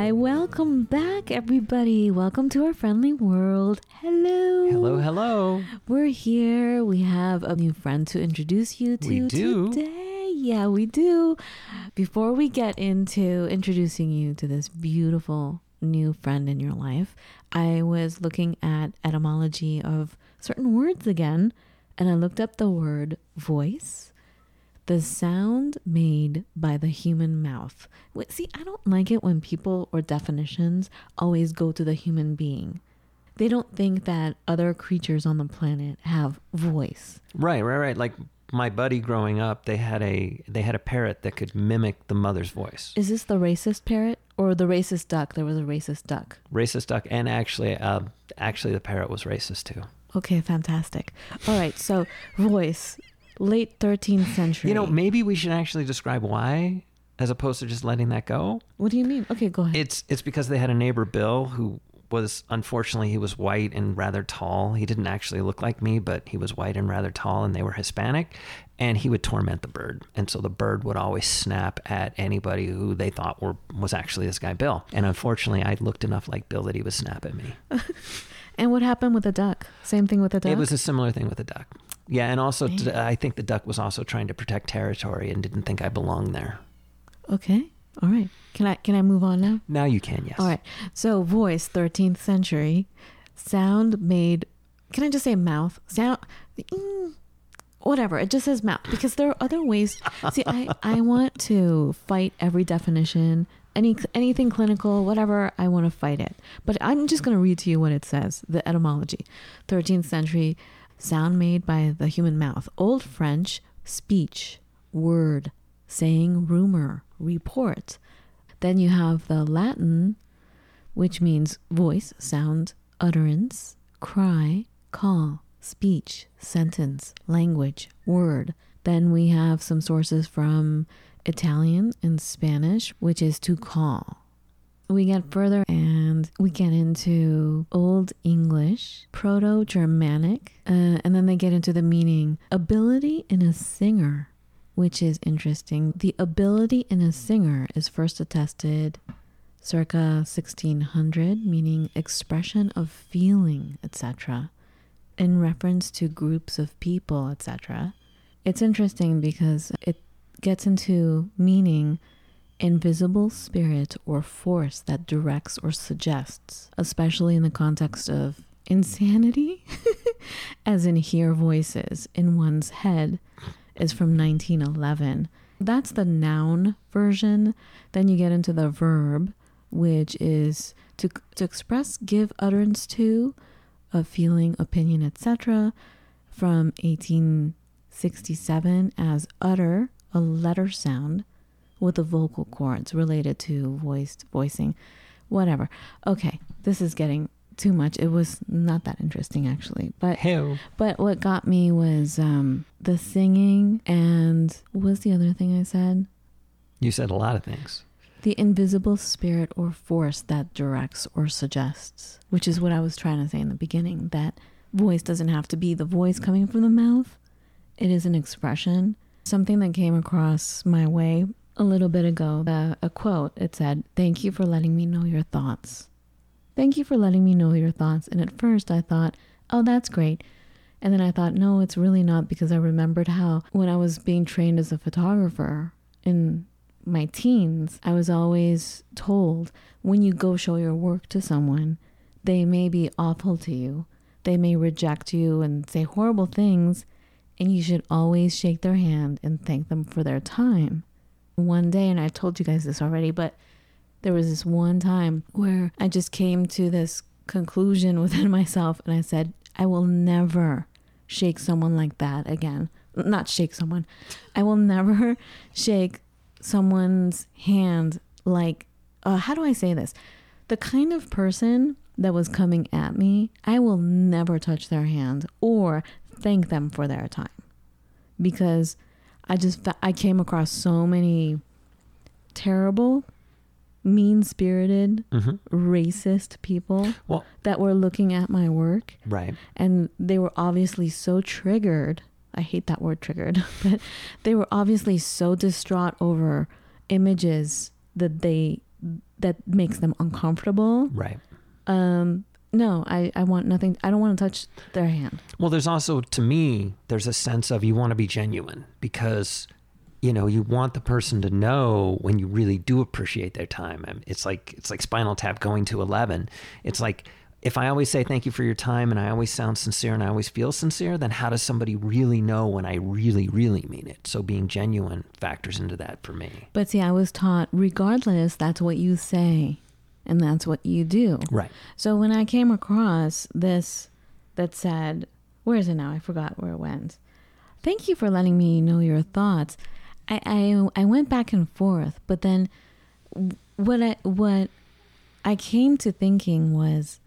Hi, welcome back, everybody. Welcome to our friendly world. Hello. Hello, hello. We're here. We have a new friend to introduce you to We do. today. Yeah, we do. Before we get into introducing you to this beautiful new friend in your life, I was looking at etymology of certain words again, and I looked up the word voice. The sound made by the human mouth. See, I don't like it when people or definitions always go to the human being. They don't think that other creatures on the planet have voice. Right, right, right. Like my buddy growing up, they had a they had a parrot that could mimic the mother's voice. Is this the racist parrot or the racist duck? There was a racist duck. Racist duck, and actually, uh, actually, the parrot was racist too. Okay, fantastic. All right, so voice, late 13th century. You know, maybe we should actually describe why, as opposed to just letting that go. what do you mean? Okay, go ahead. It's it's because they had a neighbor Bill who was unfortunately he was white and rather tall. He didn't actually look like me, but he was white and rather tall, and they were Hispanic. And he would torment the bird, and so the bird would always snap at anybody who they thought were was actually this guy Bill. And unfortunately, I looked enough like Bill that he would snap at me. and what happened with the duck? Same thing with the duck? It was a similar thing with the duck. Yeah, and also t- I think the duck was also trying to protect territory and didn't think I belonged there. okay. All right. Can I can I move on now? Now you can, yes. All right. So voice, 13th century, sound made. Can I just say mouth? Sound. mm, whatever. It just says mouth because there are other ways. See, I I want to fight every definition, any anything clinical, whatever. I want to fight it. But I'm just going to read to you what it says. The etymology, 13th century, sound made by the human mouth. Old French, speech, word, saying, rumor, report. Then you have the Latin, which means voice, sound, utterance, cry, call, speech, sentence, language, word. Then we have some sources from Italian and Spanish, which is to call. We get further and we get into Old English, Proto Germanic, uh, and then they get into the meaning ability in a singer, which is interesting. The ability in a singer is first attested circa 1600, meaning expression of feeling, etc., in reference to groups of people, etc. It's interesting because it gets into meaning invisible spirit or force that directs or suggests, especially in the context of insanity, as in hear voices in one's head, is from 1911. That's the noun version. Then you get into the verb, which is to, to express, give utterance to, a feeling, opinion, etc., from 1867 as utter, a letter sound with the vocal cords related to voiced voicing, whatever. Okay, this is getting too much. It was not that interesting actually, but Heyo. but what got me was um, the singing and what was the other thing I said? You said a lot of things. The invisible spirit or force that directs or suggests, which is what I was trying to say in the beginning. That voice doesn't have to be the voice coming from the mouth, it is an expression. Something that came across my way a little bit ago, uh, a quote, it said, Thank you for letting me know your thoughts. Thank you for letting me know your thoughts. And at first I thought, Oh, that's great. And then I thought, no, it's really not because I remembered how when I was being trained as a photographer in my teens, I was always told when you go show your work to someone, they may be awful to you. They may reject you and say horrible things, and you should always shake their hand and thank them for their time. One day, and I told you guys this already, but there was this one time where I just came to this conclusion within myself and I said, I will never shake someone like that again. Not shake someone. I will never shake someone's hand like uh, how do I say this? The kind of person that was coming at me, I will never touch their hand or thank them for their time because I just I came across so many terrible, mean-spirited, hmm racist people Well, that were looking at my work right. and they were obviously so triggered. I hate that word triggered, but they were obviously so distraught over images that they that makes them uncomfortable. Right. Um no, I I want nothing. I don't want to touch their hand. Well, there's also, to me, there's a sense of you want to be genuine because, you know, you want the person to know when you really do appreciate their time. And It's like it's like Spinal Tap going to eleven. It's like if I always say thank you for your time and I always sound sincere and I always feel sincere, then how does somebody really know when I really, really mean it? So being genuine factors into that for me. But see, I was taught regardless, that's what you say and that's what you do. Right. So when I came across this that said, where is it now? I forgot where it went. Thank you for letting me know your thoughts. I I, I went back and forth, but then what I what I came to thinking was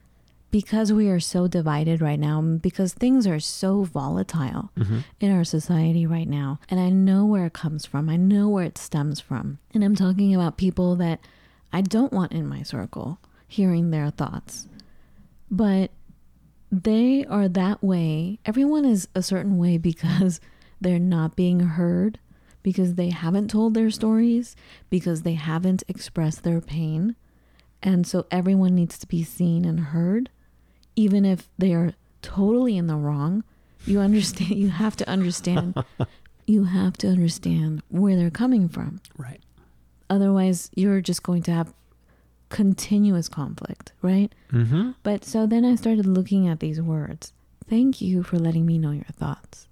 because we are so divided right now, because things are so volatile mm-hmm. in our society right now, and I know where it comes from, I know where it stems from. And I'm talking about people that I don't want in my circle hearing their thoughts. But they are that way. Everyone is a certain way because they're not being heard, because they haven't told their stories, because they haven't expressed their pain. And so everyone needs to be seen and heard, even if they are totally in the wrong. You understand, you have to understand, you have to understand where they're coming from. Right. Otherwise, you're just going to have continuous conflict, right? Mm-hmm. But so then I started looking at these words. Thank you for letting me know your thoughts.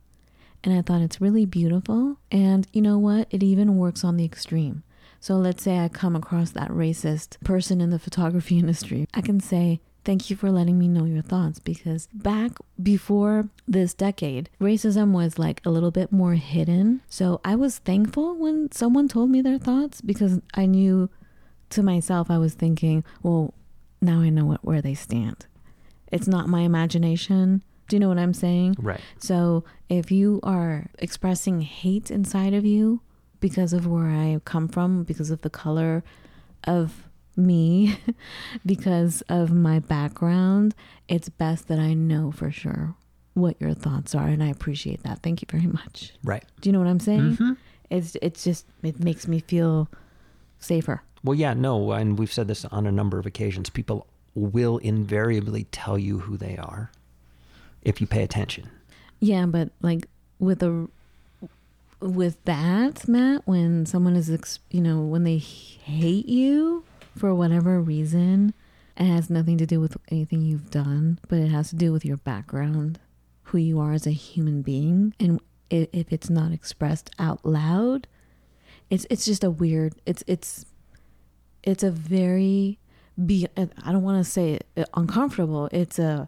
And I thought it's really beautiful. And you know what? It even works on the extreme. So let's say I come across that racist person in the photography industry. I can say, Thank you for letting me know your thoughts because back before this decade, racism was like a little bit more hidden. So I was thankful when someone told me their thoughts because I knew to myself, I was thinking, well, now I know what, where they stand. It's not my imagination. Do you know what I'm saying? Right. So if you are expressing hate inside of you because of where I come from, because of the color of me, because of my background, it's best that I know for sure what your thoughts are. And I appreciate that. Thank you very much. Right. Do you know what I'm saying? Mhm. It's, it's just, it makes me feel safer. Well, yeah, no, and we've said this on a number of occasions. People will invariably tell you who they are if you pay attention. Yeah, but like with a with that, Matt, when someone is, ex- you know, when they hate you for whatever reason, it has nothing to do with anything you've done, but it has to do with your background, who you are as a human being, and if it's not expressed out loud, it's it's just a weird. It's it's it's a very be. I don't want to say it, uh, uncomfortable. It's a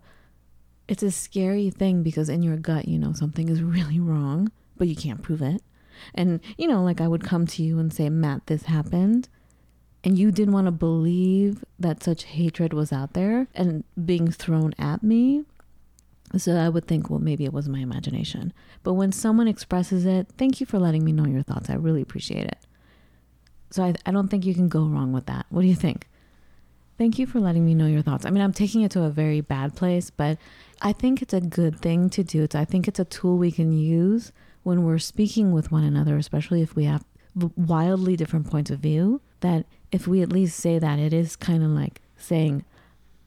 it's a scary thing because in your gut you know something is really wrong but you can't prove it and you know like i would come to you and say matt this happened and you didn't want to believe that such hatred was out there and being thrown at me so i would think well maybe it was my imagination but when someone expresses it thank you for letting me know your thoughts i really appreciate it so i, I don't think you can go wrong with that what do you think Thank you for letting me know your thoughts. I mean, I'm taking it to a very bad place, but I think it's a good thing to do. I think it's a tool we can use when we're speaking with one another, especially if we have wildly different points of view. That if we at least say that, it is kind of like saying,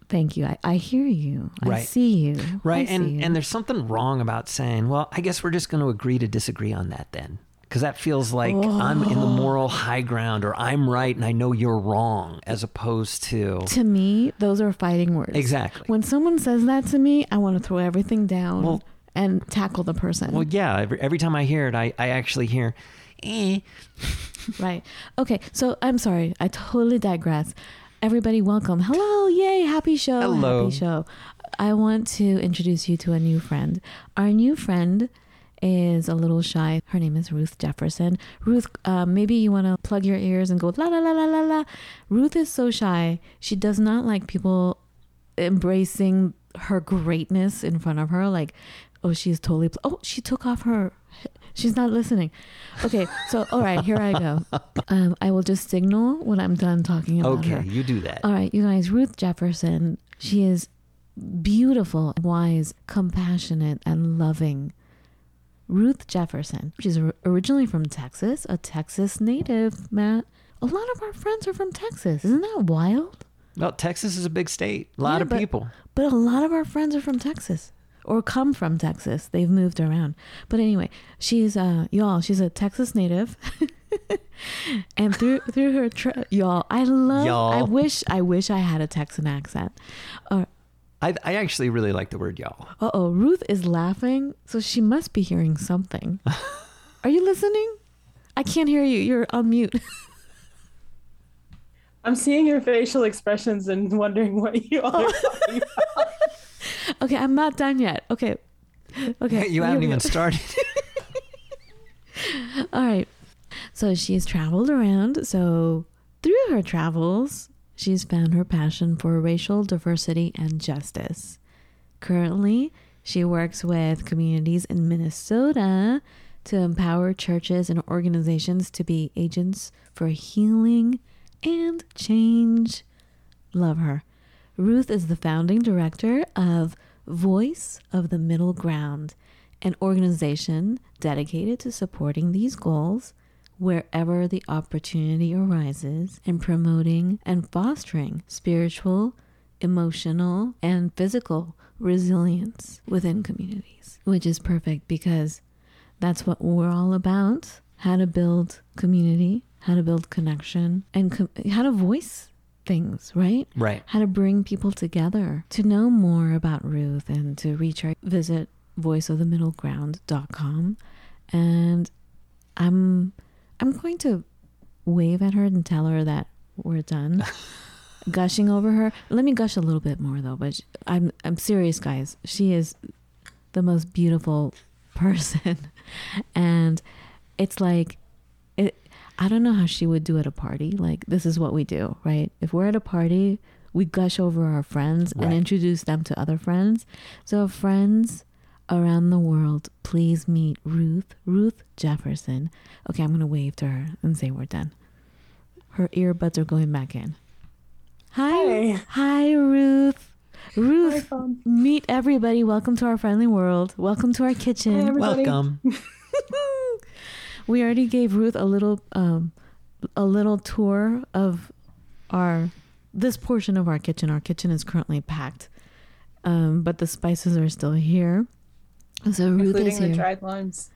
Thank you. I, I hear you. I see you. Right. I And you." and there's something wrong about saying, well, I guess we're just going to agree to disagree on that then. Because that feels like I'm in the oh. moral high ground or I'm right and I know you're wrong, as opposed to. to me, those are fighting words. Exactly. When someone says that to me, I want to throw everything down Well- and tackle the person. Well, yeah, every, every time I hear it, I, I actually hear, eh. Right. Okay. So I'm sorry. I totally digress. Everybody, welcome. Hello. Yay. Happy show. Hello. Happy show. I want to introduce you to a new friend. Our new friend is a little shy. Her name is Ruth Jefferson. Ruth, uh, maybe you want to plug your ears and go la la la la la la. Ruth is so shy. She does not like people embracing her greatness in front of her. Like, oh, she's totally. Pl- oh, she took off her. She's not listening. Okay, so all right, here I go. Um, I will just signal when I'm done talking about Okay, her. you do that. All right, you guys, Ruth Jefferson, she is beautiful, wise, compassionate, and loving. Ruth Jefferson. She's originally from Texas, a Texas native, Matt. A lot of our friends are from Texas. Isn't that wild? Well, Texas is a big state. A lot Yeah, of but- people. But a lot of our friends are from Texas or come from Texas. They've moved around. But anyway, she's uh y'all, she's a Texas native. and through through her tra- y'all, I love Y'all. I wish I wish I had a Texan accent. Or I, I actually really like the word y'all. uh-oh, Ruth is laughing, so she must be hearing something. Are you listening? I can't hear you. You're on mute. I'm seeing your facial expressions and wondering what you all are talking about. okay, I'm not done yet. Okay. Okay. you haven't even started. All right. So she's traveled around. So through her travels, she's found her passion for racial diversity and justice. Currently, she works with communities in Minnesota to empower churches and organizations to be agents for healing and change. Love her. Ruth is the founding director of Voice of the Middle Ground, an organization dedicated to supporting these goals wherever the opportunity arises and promoting and fostering spiritual, emotional, and physical resilience within communities, which is perfect because that's what we're all about how to build community, how to build connection, and com- how to voice things, right? right. How to bring people together. To know more about Ruth and to reach her, visit voiceofthemiddleground.com. And I'm I'm going to wave at her and tell her that we're done. Gushing over her. Let me gush a little bit more though, but I'm I'm serious guys. She is the most beautiful person. and it's like I don't know how she would do at a party. Like this is what we do, right? If we're at a party, we gush over our friends and introduce them to other friends. So friends around the world, please meet Ruth, Ruth Jefferson. Okay, I'm going to wave to her and say we're done. Her earbuds are going back in. Hi. Hi. Hi, Ruth. Ruth, Hi, meet everybody. Welcome to our friendly world. Welcome to our kitchen. everybody. Welcome. we already gave Ruth a little um a little tour of our this portion of our kitchen. Our kitchen is currently packed. Um, but the spices are still here. So Ruth Including is the dried limes.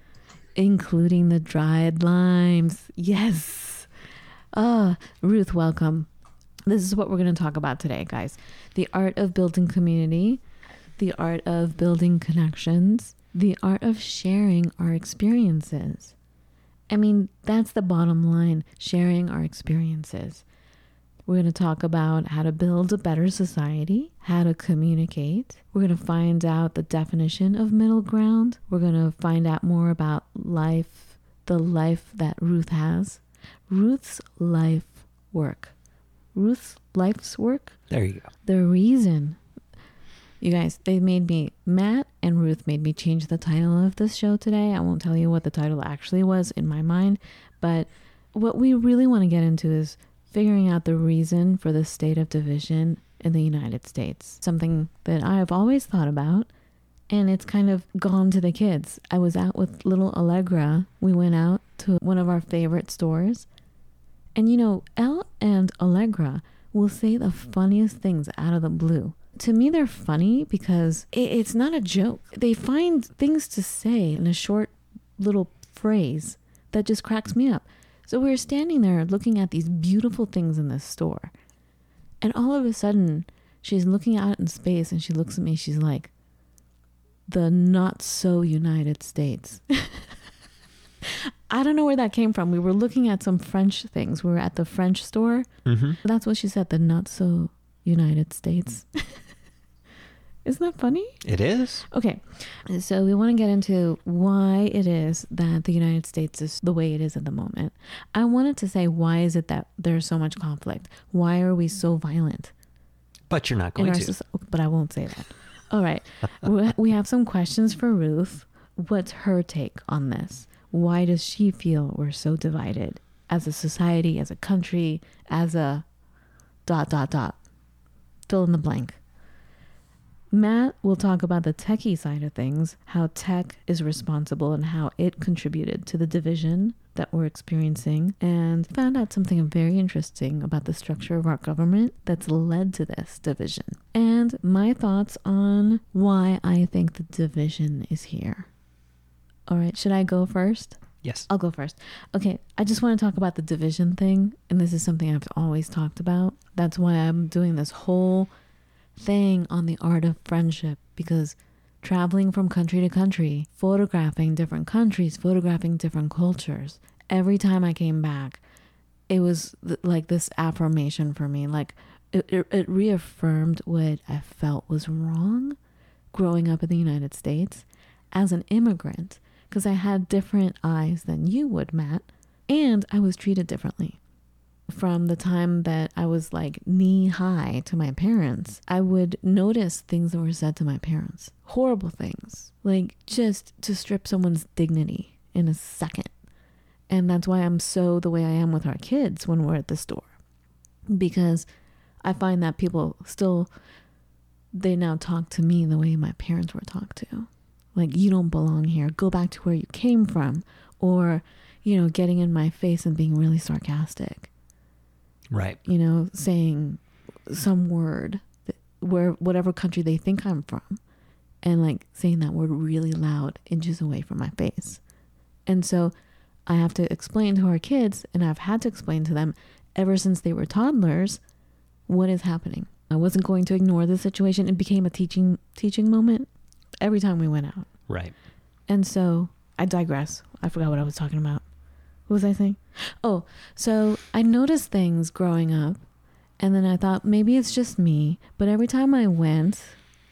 including the dried limes. Yes. Ah, Ruth, welcome. This is what we're going to talk about today, guys. The art of building community, the art of building connections, the art of sharing our experiences. I mean, that's the bottom line sharing our experiences. We're going to talk about how to build a better society, how to communicate. We're going to find out the definition of middle ground. We're going to find out more about life, the life that Ruth has, Ruth's life work. Ruth's life's work, There you go. the reason. You guys, they made me, Matt and Ruth made me change the title of this show today. I won't tell you what the title actually was in my mind, but what we really want to get into is figuring out the reason for the state of division in the United States. Something that I have always thought about, and it's kind of gone to the kids. I was out with little Allegra. We went out to one of our favorite stores. And you know, Elle and Allegra will say the funniest things out of the blue. To me, they're funny because i- it's not a joke. They find things to say in a short little phrase that just cracks me up. So we were standing there looking at these beautiful things in this store. And all of a sudden, she's looking out in space and she looks at me. She's like, the not so United States. I don't know where that came from. We were looking at some French things. We were at the French store. Mm-hmm. That's what she said, the not so United States. Isn't that funny? It is. Okay, so we want to get into why it is that the United States is the way it is at the moment. I wanted to say, why is it that there's so much conflict? Why are we so violent But you're not going to. But I won't say that. All right, we- we have some questions for Ruth. What's her take on this? Why does she feel we're so divided as a society, as a country, as a dot dot dot? Fill in the blank. Matt will talk about the techie side of things, how tech is responsible and how it contributed to the division that we're experiencing, and found out something very interesting about the structure of our government that's led to this division. And my thoughts on why I think the division is here. All right, should I go first? Yes. I'll go first. Okay, I just want to talk about the division thing, and this is something I've always talked about. That's why I'm doing this whole thing on the art of friendship because traveling from country to country, photographing different countries, photographing different cultures, every time I came back, it was th- like this affirmation for me. Like it, it, it reaffirmed what I felt was wrong growing up in the United States as an immigrant because I had different eyes than you would, Matt, and I was treated differently. From the time that I was like knee high to my parents, I would notice things that were said to my parents. Horrible things, like just to strip someone's dignity in a second. And that's why I'm so the way I am with our kids when we're at the store. Because I find that people still, they now talk to me the way my parents were talked to like you don't belong here go back to where you came from or you know getting in my face and being really sarcastic Right. you know saying some word that, where whatever country they think i'm from and like saying that word really loud inches away from my face and so i have to explain to our kids and i've had to explain to them ever since they were toddlers what is happening i wasn't going to ignore the situation it became a teaching teaching moment every time we went out Right. and so I digress. I forgot what I was talking about. What was I saying? Oh, so I noticed things growing up, and then I thought maybe it's just me. But every time I went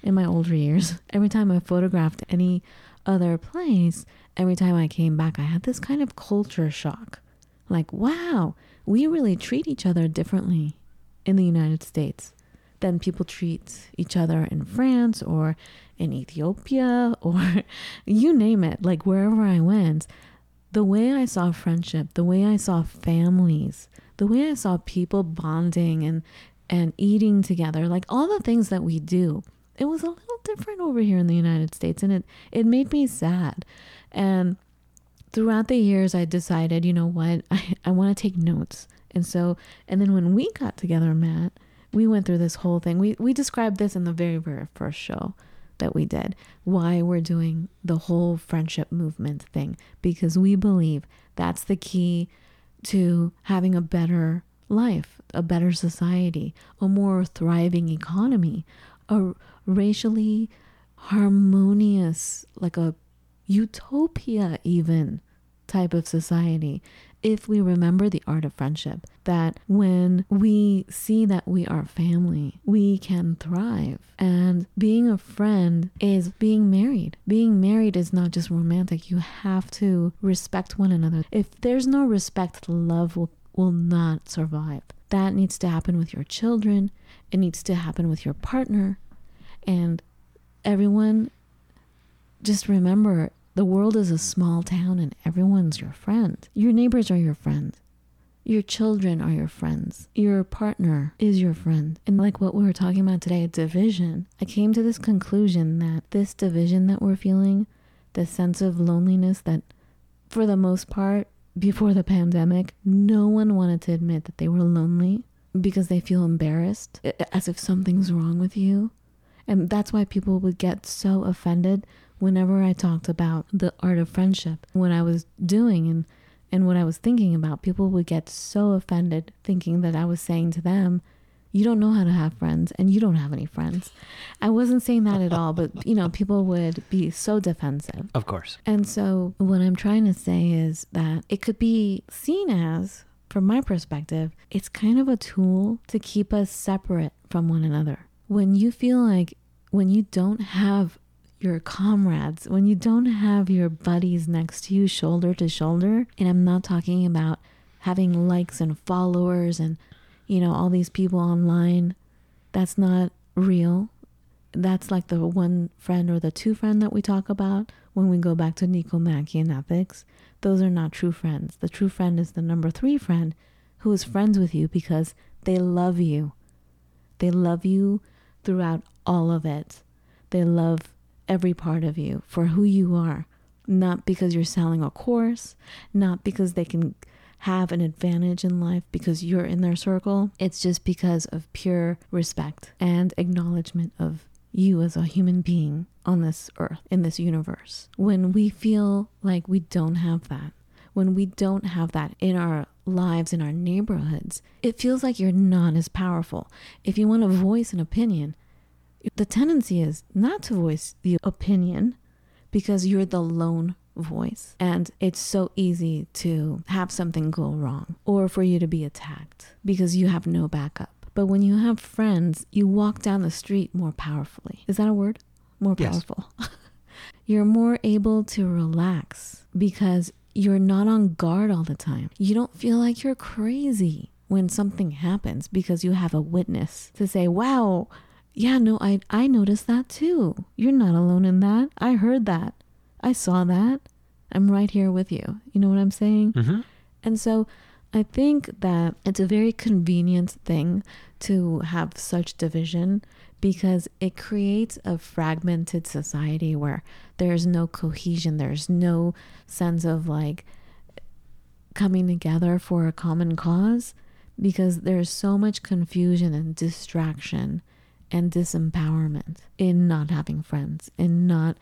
in my older years, every time I photographed any other place, every time I came back, I had this kind of culture shock. Like, wow, we really treat each other differently in the United States than people treat each other in France or in Ethiopia or you name it, like wherever I went, the way I saw friendship, the way I saw families, the way I saw people bonding and and eating together, like all the things that we do, it was a little different over here in the United States and it it made me sad. And throughout the years I decided, you know what, I, I want to take notes. And so and then when we got together, Matt, we went through this whole thing. We we described this in the very very first show that we did. Why we're doing the whole friendship movement thing because we believe that's the key to having a better life, a better society, a more thriving economy, a racially harmonious, like a utopia even type of society if we remember the art of friendship, that when we see that we are family, we can thrive. And being a friend is being married. Being married is not just romantic, you have to respect one another. If there's no respect, love will, will not survive. That needs to happen with your children, it needs to happen with your partner. And everyone, just remember the world is a small town and everyone's your friend. Your neighbors are your friend. Your children are your friends. Your partner is your friend. And like what we were talking about today, division, I came to this conclusion that this division that we're feeling, the sense of loneliness that for the most part, before the pandemic, no one wanted to admit that they were lonely because they feel embarrassed, as if something's wrong with you. And that's why people would get so offended whenever I talked about the art of friendship, what I was doing and, and what I was thinking about. People would get so offended thinking that I was saying to them, you don't know how to have friends and you don't have any friends. I wasn't saying that at all, but you know, people would be so defensive. Of course. And so, what I'm trying to say is that it could be seen as, from my perspective, it's kind of a tool to keep us separate from one another. When you feel like when you don't have your comrades, when you don't have your buddies next to you shoulder to shoulder, and I'm not talking about having likes and followers and you know all these people online, that's not real. That's like the one friend or the two friend that we talk about when we go back to Nicomachean ethics. Those are not true friends. The true friend is the number three friend who is friends with you because they love you. They love you throughout all of it. They love every part of you for who you are, not because you're selling a course, not because they can have an advantage in life because you're in their circle. It's just because of pure respect and acknowledgement of you as a human being on this earth, in this universe. When we feel like we don't have that, when we don't have that in our lives, in our neighborhoods, it feels like you're not as powerful. If you want to voice an opinion, the tendency is not to voice the opinion because you're the lone voice. And it's so easy to have something go wrong or for you to be attacked because you have no backup. But when you have friends, you walk down the street more powerfully. Is that a word? More Yes. powerful. you're more able to relax because you're not on guard all the time. You don't feel like you're crazy when something happens because you have a witness to say, wow, yeah, no, I, I noticed that too. You're not alone in that. I heard that. I saw that. I'm right here with you. You know what I'm saying? Mm-hmm. And so I think that it's a very convenient thing to have such division because it creates a fragmented society where there's no cohesion, there's no sense of like coming together for a common cause because there's so much confusion and distraction and disempowerment in not having friends, in not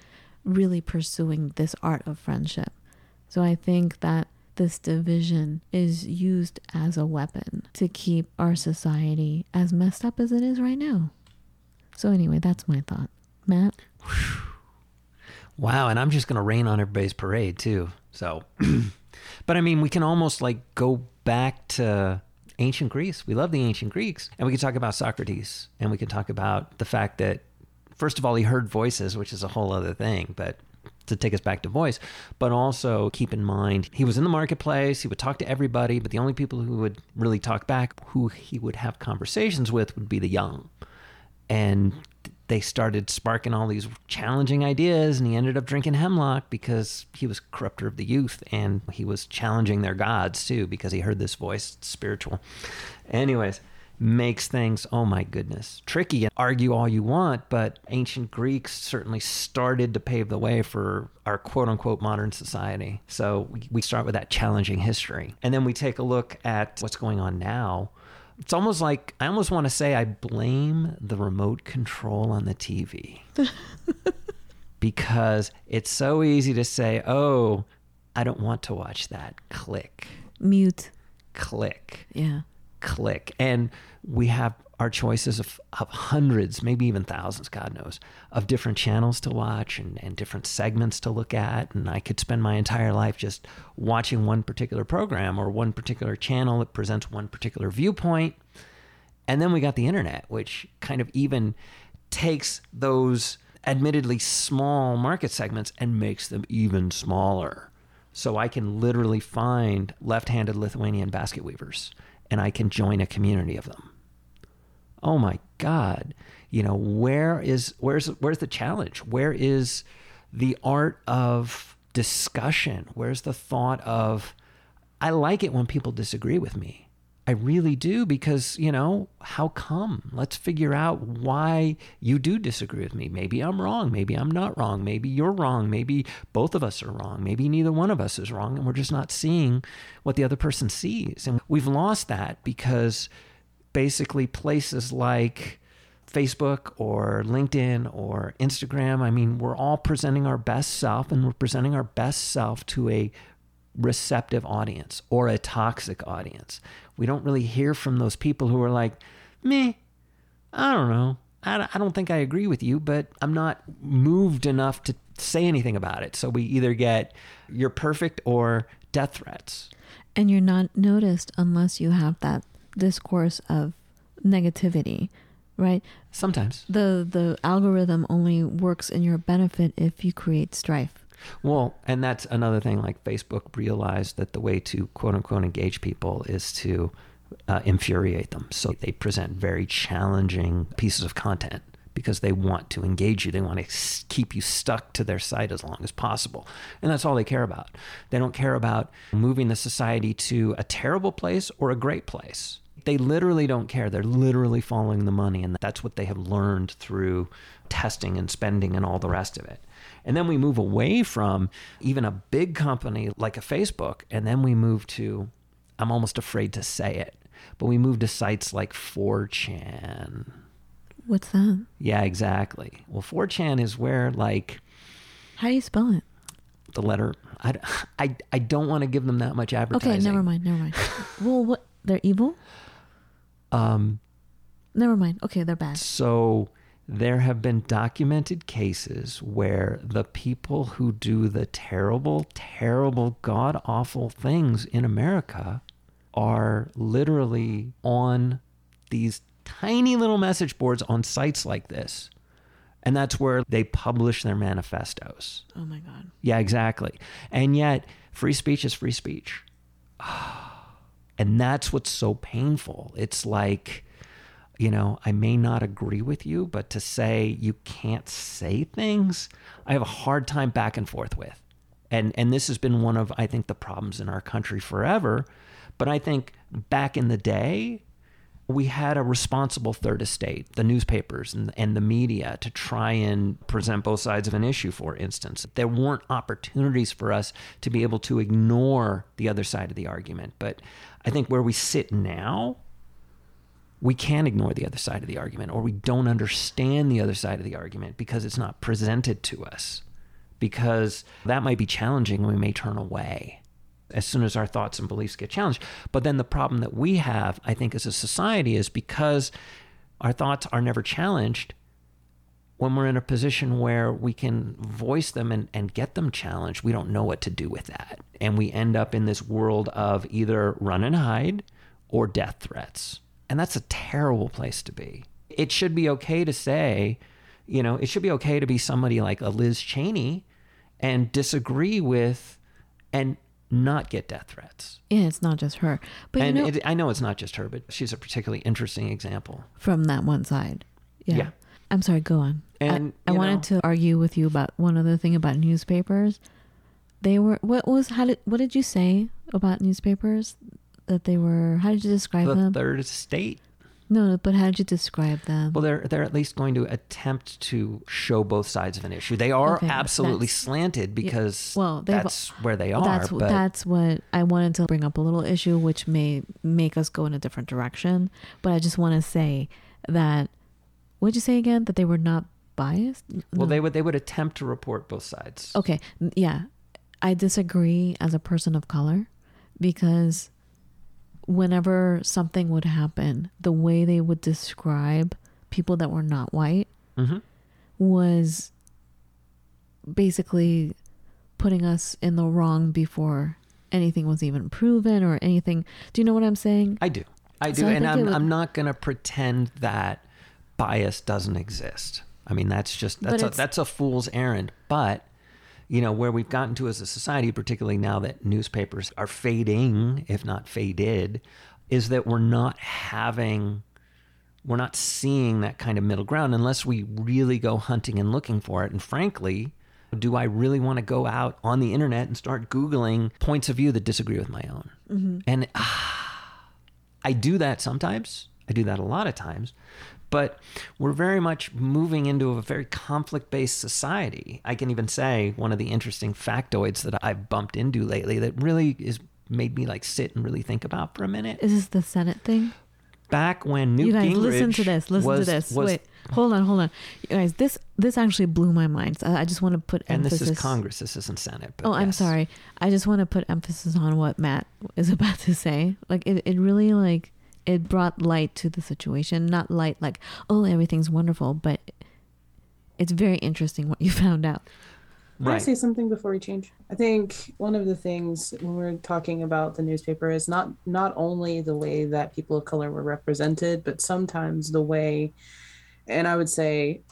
really pursuing this art of friendship. So I think that this division is used as a weapon to keep our society as messed up as it is right now. So anyway, that's my thought. Matt? Wow, and I'm just going to rain on everybody's parade too. So, but I mean, we can almost like go back to ancient Greece. We love the ancient Greeks, and we can talk about Socrates, and we can talk about the fact that first of all, he heard voices, which is a whole other thing, but to take us back to voice, but also keep in mind he was in the marketplace, he would talk to everybody, but the only people who would really talk back, who he would have conversations with, would be the young. And they started sparking all these challenging ideas, and he ended up drinking hemlock because he was corrupter of the youth and he was challenging their gods too because he heard this voice, spiritual. Anyways, makes things, oh my goodness, tricky. And argue all you want, but ancient Greeks certainly started to pave the way for our quote unquote modern society. So we, we start with that challenging history. And then we take a look at what's going on now. It's almost like I almost want to say I blame the remote control on the TV because it's so easy to say, oh, I don't want to watch that. Click, Mute. click Yeah. click and we have our choices of, of hundreds maybe even thousands god knows of different channels to watch and, and different segments to look at. And i could spend my entire life just watching one particular program or one particular channel that presents one particular viewpoint. And then we got the internet which kind of even takes those admittedly small market segments and makes them even smaller. So I can literally find left handed Lithuanian basket weavers and I can join a community of them. Oh my God. You know, where is where's where's the challenge? Where is the art of discussion? Where's the thought of I like it when people disagree with me. I really do because, you know, how come? Let's figure out why you do disagree with me. Maybe I'm wrong. Maybe I'm not wrong. Maybe you're wrong. Maybe both of us are wrong. Maybe neither one of us is wrong and we're just not seeing what the other person sees. And we've lost that because basically places like Facebook or LinkedIn or Instagram, I mean, we're all presenting our best self and we're presenting our best self to a receptive audience or a toxic audience. We don't really hear from those people who are like, me, I don't know. I, don't think I agree with you, but I'm not moved enough to say anything about it. So we either get you're perfect or death threats. And you're not noticed unless you have that discourse of negativity right? Sometimes. The the algorithm only works in your benefit if you create strife. Well, and that's another thing. Like Facebook realized that the way to quote unquote engage people is to uh, infuriate them. So they present very challenging pieces of content because they want to engage you. They want to keep you stuck to their site as long as possible. And that's all they care about. They don't care about moving the society to a terrible place or a great place. They literally don't care. They're literally following the money. And that's what they have learned through testing and spending and all the rest of it. And then we move away from even a big company like a Facebook, and then we move to, I'm almost afraid to say it, but we move to sites like 4chan. What's that? Yeah, exactly. Well, 4chan is where like How do you spell it? the letter, I, I, I don't want to give them that much advertising. Okay, never mind, never mind. well, what? They're evil? Um, Never mind. Okay, they're bad. So there have been documented cases where the people who do the terrible, terrible, god awful things in America are literally on these tiny little message boards on sites like this. And that's where they publish their manifestos. Oh my god. Yeah, exactly. And yet, free speech is free speech. And that's what's so painful. It's like, you know, I may not agree with you, but to say you can't say things, I have a hard time back and forth with. And and this has been one of I think the problems in our country forever, but I think back in the day, we had a responsible third estate, the newspapers and, and the media, to try and present both sides of an issue, for instance. There weren't opportunities for us to be able to ignore the other side of the argument. But I think where we sit now, we can ignore the other side of the argument, or we don't understand the other side of the argument because it's not presented to us. Because that might be challenging, and we may turn away as soon as our thoughts and beliefs get challenged. But then the problem that we have, I think, as a society is because our thoughts are never challenged, when we're in a position where we can voice them and, and get them challenged, we don't know what to do with that. And we end up in this world of either run and hide or death threats. And that's a terrible place to be. It should be okay to say, you know, it should be okay to be somebody like a Liz Cheney and disagree with and not get death threats. Yeah, it's not just her. But and you know, it, I know it's not just her, but she's a particularly interesting example. from that one side. Yeah. Yeah. I'm sorry, go on. And, I, I wanted know- to argue with you about one other thing about newspapers. They were what was how did what did you say about newspapers? That they were how did you describe The them? third estate no, but how did you describe them? Well, they're they're at least going to attempt to show both sides of an issue. They are Okay, absolutely slanted because well, they've- that's where they are. that's that's what I wanted to bring up a little issue, which may make us go in a different direction. But I just want to say that what'd you say again? That they were not biased. well, they would they would attempt to report both sides. Okay, yeah. I disagree as a person of color because whenever something would happen, the way they would describe people that were not white hmm was basically putting us in the wrong before anything was even proven or anything. Do you know what I'm saying? I do, I do, So and think I'm would- I'm not going to pretend that bias doesn't exist. I mean, that's just But that's a, that's a fool's errand. But you know where we've gotten to as a society, particularly now that newspapers are fading, if not faded, is that we're not having we're not seeing that kind of middle ground unless we really go hunting and looking for it. And frankly, do I really want to go out on the internet and start Googling points of view that disagree with my own? And ah, I do that sometimes. I do that a lot of times. But we're very much moving into a very conflict based society. I can even say one of the interesting factoids that I've bumped into lately that really is made me like sit and really think about for a minute. Is this the Senate thing? Back when Newt you guys Gingrich listen to this. Listen was, to this. was- Wait, hold on, hold on. You guys, this this actually blew my mind. So I just want to put and emphasis. this is Congress. This isn't Senate. But Oh, I'm sorry. I just want to put emphasis on what Matt is about to say. Like it, it really like it brought light to the situation. Not light like, oh, everything's wonderful, but it's very interesting what you found out. Can I Right. say something before we change? I think one of the things when we're talking about the newspaper is not not only the way that people of color were represented, but sometimes the way And I would say,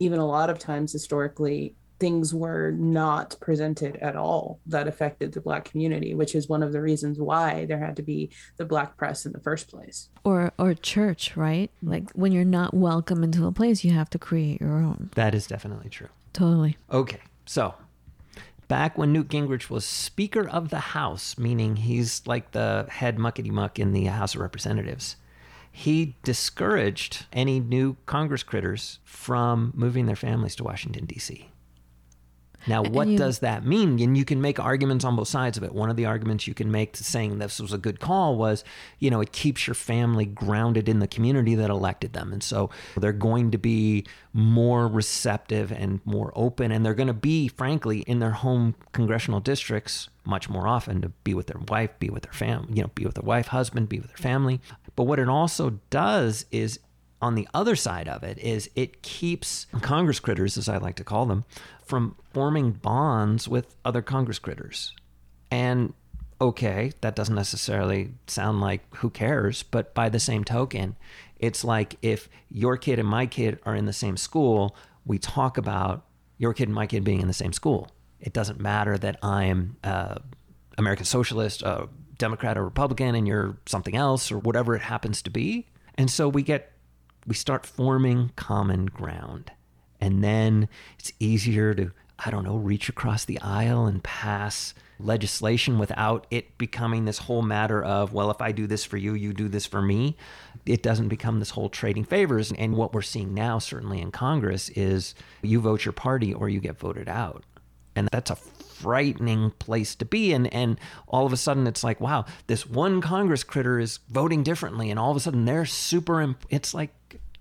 even a lot of times historically, things were not presented at all that affected the black community which is one of the reasons why there had to be the black press in the first place or or church right like when you're not welcome into a place you have to create your own That is definitely true. totally Okay, so back when Newt Gingrich was Speaker of the House, meaning he's like the head muckety muck in the House of Representatives, he discouraged any new Congress critters from moving their families to Washington, D.C. Now, what you- does that mean? And you can make arguments on both sides of it. One of the arguments you can make to saying this was a good call was, you know, it keeps your family grounded in the community that elected them. And so they're going to be more receptive and more open. And they're going to be, frankly, in their home congressional districts much more often to be with their wife, be with their family, you know, be with their wife, husband, be with their family. But what it also does is on the other side of it is it keeps Congress critters, as I like to call them, from forming bonds with other Congress critters. And okay, that doesn't necessarily sound like who cares, but by the same token, it's like if your kid and my kid are in the same school, we talk about your kid and my kid being in the same school. It doesn't matter that I'm uh, American socialist, a Democrat or Republican, and you're something else or whatever it happens to be. And so we get we start forming common ground. And then it's easier to, I don't know, reach across the aisle and pass legislation without it becoming this whole matter of, well, if I do this for you, you do this for me. It doesn't become this whole trading favors. And what we're seeing now, certainly in Congress, is you vote your party or you get voted out. And that's a frightening place to be in. And all of a sudden, it's like, wow, this one Congress critter is voting differently. And all of a sudden, they're super, imp- it's like,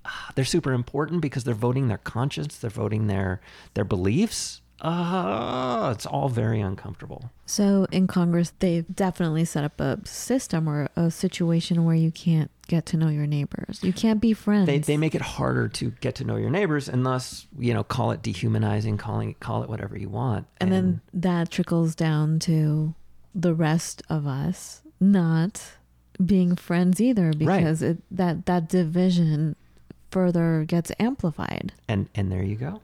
ah, they're super important because they're voting their conscience, they're voting their their beliefs. Uh, it's all very uncomfortable. So in Congress, they've definitely set up a system or a situation where you can't get to know your neighbors. You can't be friends. They, they make it harder to get to know your neighbors, and thus, you know, call it dehumanizing, calling it, call it whatever you want. and then that trickles down to the rest of us not being friends either because it, that that division further gets amplified. and and there you go.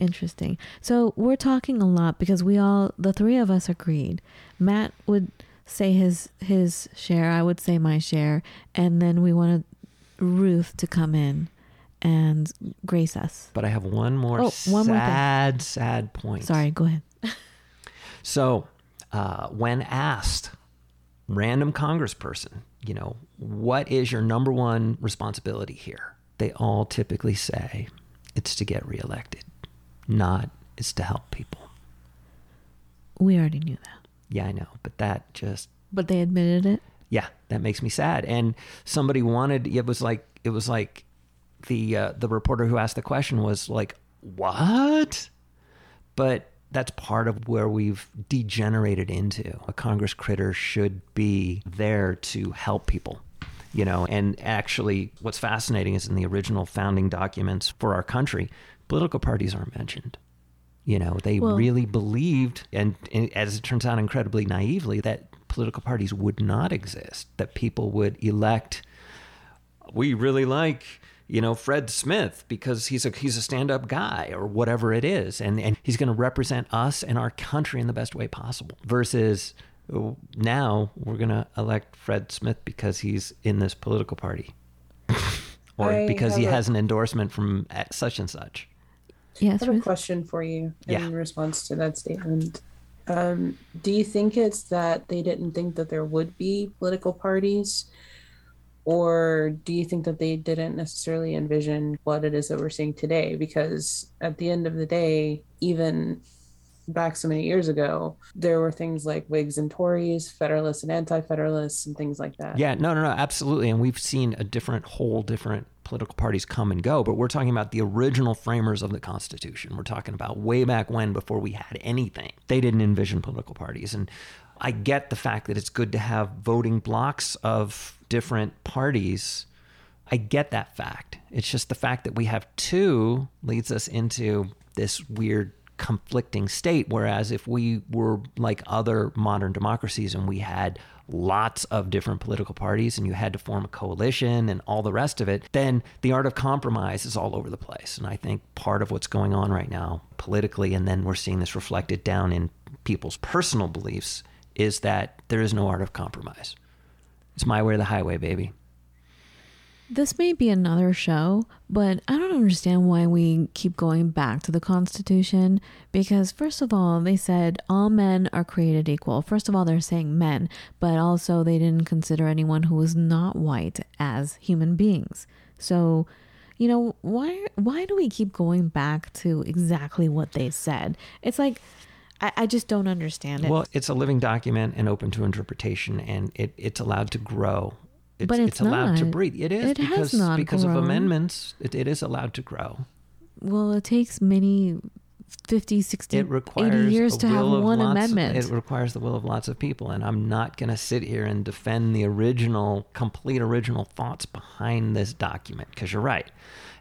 Interesting. So we're talking a lot because we all, the three of us, agreed. Matt would say his his share. I would say my share, and then we wanted Ruth to come in and grace us. But I have one more Oh, one more thing. sad, sad point. Sorry, go ahead. So, uh, when asked, random congressperson, you know, what is your number one responsibility here? They all typically say it's to get reelected, not is to help people. We already knew that, Yeah, I know, but that just but they admitted it. yeah, that makes me sad. And somebody wanted it was like it was like the uh, the reporter who asked the question was like, "What?" But that's part of where we've degenerated into. A Congress critter should be there to help people. You know, and actually what's fascinating is in the original founding documents for our country, political parties aren't mentioned. You know, they Well- really believed, and, and as it turns out, incredibly naively, that political parties would not exist, that people would elect. We really like, you know, Fred Smith because he's a he's a stand up guy or whatever it is, and and he's going to represent us and our country in the best way possible. Versus oh, now we're going to elect Fred Smith because he's in this political party, or I because he has an endorsement from such and such. Yes, I have a question for you in Yeah. response to that statement. Um, do you think it's that they didn't think that there would be political parties? Or do you think that they didn't necessarily envision what it is that we're seeing today? Because at the end of the day, even back so many years ago, there were things like Whigs and Tories, Federalists and Anti Federalists, and things like that. Yeah, no, no, no, absolutely. And we've seen a different, whole different political parties come and go, but we're talking about the original framers of the Constitution. We're talking about way back when, before we had anything. They didn't envision political parties. And I get the fact that it's good to have voting blocks of different parties. I get that fact. It's just the fact that we have two leads us into this weird conflicting state. Whereas if we were like other modern democracies and we had lots of different political parties and you had to form a coalition and all the rest of it, then the art of compromise is all over the place. And I think part of what's going on right now politically, and then we're seeing this reflected down in people's personal beliefs, is that there is no art of compromise. It's my way or the highway, baby. This may be another show, but I don't understand why we keep going back to the Constitution. Because, first of all, they said all men are created equal. First of all, they're saying men, but also they didn't consider anyone who was not white as human beings. So, you know, why why do we keep going back to exactly what they said? It's like I, I just don't understand it. Well, it's a living document and open to interpretation, and it, it's allowed to grow. It's, But it's allowed to breathe. It is It has because because of amendments. It, it is allowed to grow. well, it takes many 50, 60, It requires 80 years to have one amendment. It requires the will of lots of people, and I'm not going to sit here and defend the original, complete original thoughts behind this document because you're right.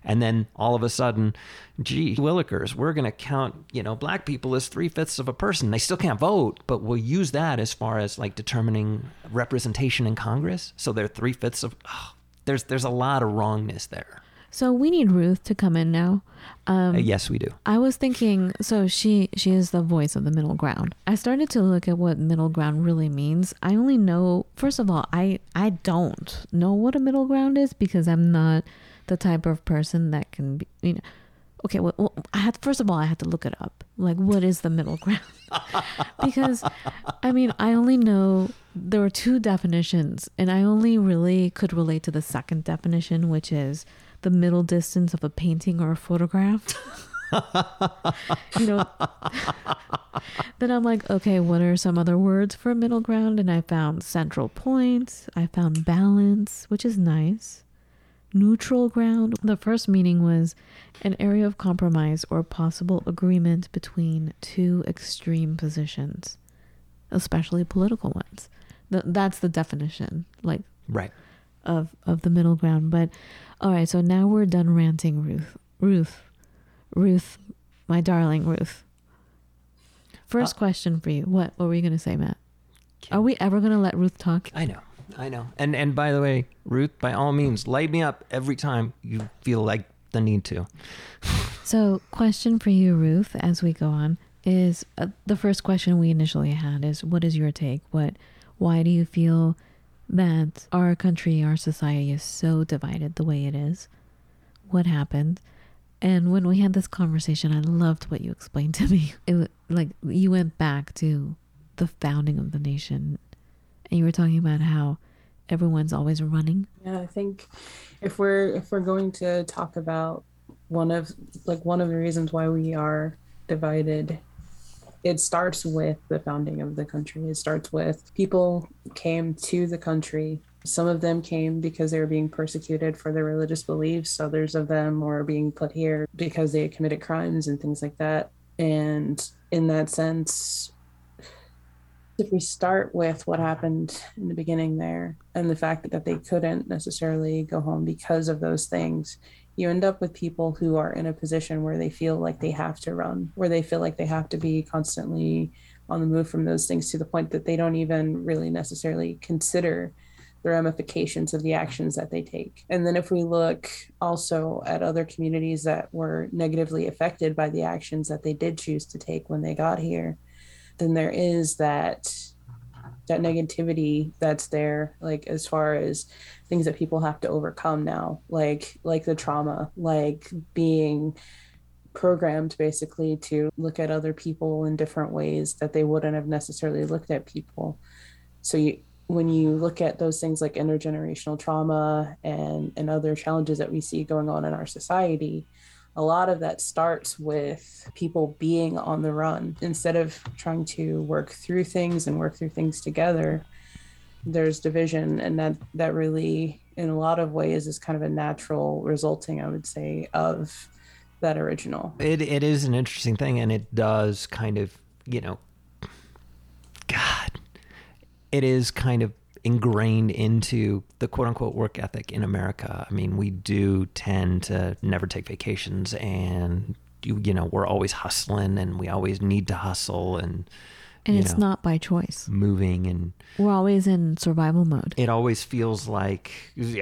And then all of a sudden, gee, Willikers, we're going to count, you know, black people as three fifths of a person. They still can't vote, but we'll use that as far as like determining representation in Congress. So they're three fifths of. oh, there's there's a lot of wrongness there. so we need Ruth to come in now. Um, Uh, yes, we do. I was thinking, so she she is the voice of the middle ground. I started to look at what middle ground really means. I only know, first of all, I I don't know what a middle ground is because I'm not the type of person that can be, you know. Okay, well, well I had first of all I had to look it up. Like, what is the middle ground? because I mean, I only know there are two definitions, and I only really could relate to the second definition, which is the middle distance of a painting or a photograph. you know, then I'm like, okay, what are some other words for middle ground? And I found central point, I found balance, which is nice. Neutral ground. The first meaning was an area of compromise or possible agreement between two extreme positions, especially political ones. Th- that's the definition, like Right. of of the middle ground. But all right, so now we're done ranting, Ruth. Ruth, Ruth, my darling Ruth. First Uh, question for you. What what were you gonna say, Matt? Are we ever gonna let Ruth talk? I know. I know. And and by the way, Ruth, by all means, light me up every time you feel like the need to. So, question for you, Ruth, as we go on, is uh, the first question we initially had is, what is your take? What, why do you feel that our country, our society is so divided the way it is? What happened? And when we had this conversation, I loved what you explained to me. It like you went back to the founding of the nation, and you were talking about how everyone's always running. Yeah, I think if we're if we're going to talk about one of like one of the reasons why we are divided, it starts with the founding of the country. It starts with people came to the country. Some of them came because they were being persecuted for their religious beliefs. Others of them were being put here because they had committed crimes and things like that. And in that sense, if we start with what happened in the beginning there and the fact that they couldn't necessarily go home because of those things, you end up with people who are in a position where they feel like they have to run, where they feel like they have to be constantly on the move from those things to the point that they don't even really necessarily consider the ramifications of the actions that they take. And then if we look also at other communities that were negatively affected by the actions that they did choose to take when they got here, then there is that that negativity that's there like as far as things that people have to overcome now like like the trauma like being programmed basically to look at other people in different ways that they wouldn't have necessarily looked at people. So you when you look at those things like intergenerational trauma and and other challenges that we see going on in our society a lot of that starts with people being on the run. Instead of trying to work through things and work through things together there's division and that that really in a lot of ways is kind of a natural resulting i would say of that original. It it is an interesting thing, and it does kind of you know, God, it is kind of ingrained into the quote unquote work ethic in America. I mean, we do tend to never take vacations and you, you know we're always hustling and we always need to hustle and And it's know, not by choice. moving and We're always in survival mode. it always feels like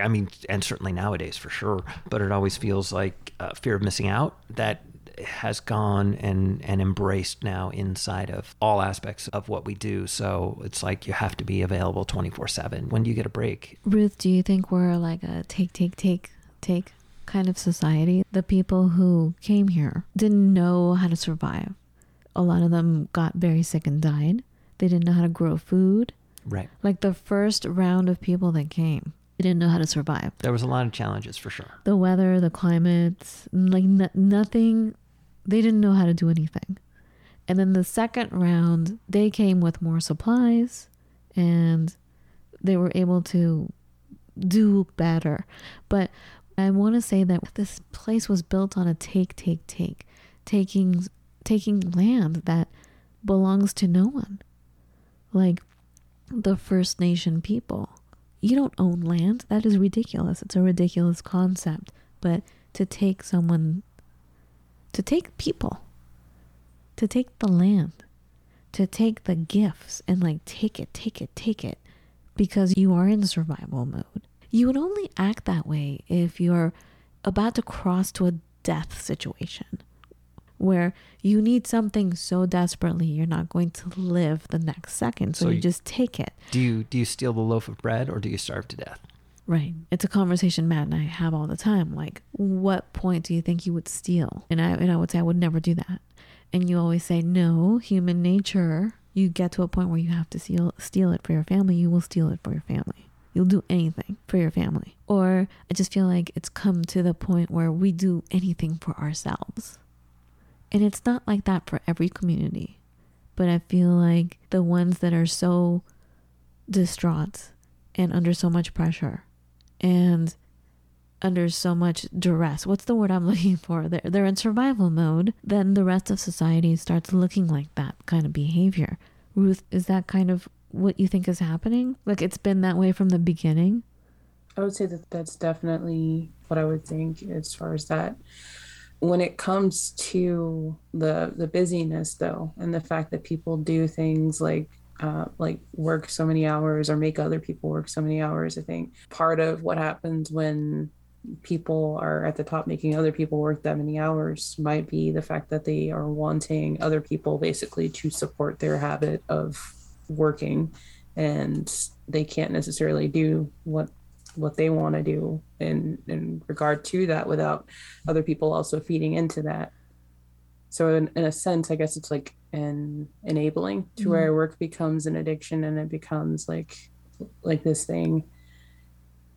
i mean and certainly nowadays for sure but it always feels like uh, fear of missing out that has gone and and embraced now inside of all aspects of what we do so it's like you have to be available 24/7 when do you get a break Ruth, do you think we're like a take, take, take, take kind of society? The people who came here didn't know how to survive. A lot of them got very sick and died. They didn't know how to grow food. right Like the first round of people that came, they didn't know how to survive. there was a lot of challenges for sure The weather, the climate, like no- nothing, they didn't know how to do anything. And then the second round, they came with more supplies and they were able to do better. But I want to say that this place was built on a take, take, take, taking, taking land that belongs to no one. Like the First Nation people. You don't own land. That is ridiculous. It's a ridiculous concept. But to take someone, to take people, to take the land, to take the gifts and like take it, take it, take it, because you are in survival mode. You would only act that way if you're about to cross to a death situation where you need something so desperately you're not going to live the next second. So, So you you- just take it. do you do you steal the loaf of bread or do you starve to death Right. It's a conversation Matt and I have all the time. Like, what point do you think you would steal? And I and I would say I would never do that. And you always say, No, human nature, you get to a point where you have to steal steal it for your family, you will steal it for your family. You'll do anything for your family. Or I just feel like it's come to the point where we do anything for ourselves. And it's not like that for every community. But I feel like the ones that are so distraught and under so much pressure and under so much duress. What's the word I'm looking for? They're, they're in survival mode. Then the rest of society starts looking like that kind of behavior. Ruth, is that kind of what you think is happening? Like it's been that way from the beginning? I would say that that's definitely what I would think as far as that. When it comes to the the busyness though, and the fact that people do things like uh, like work so many hours or make other people work so many hours, I think part of what happens when people are at the top making other people work that many hours might be the fact that they are wanting other people basically to support their habit of working and they can't necessarily do what what they want to do in in regard to that without other people also feeding into that so in, in a sense i guess it's like an enabling to where mm-hmm. work becomes an addiction and it becomes like like this thing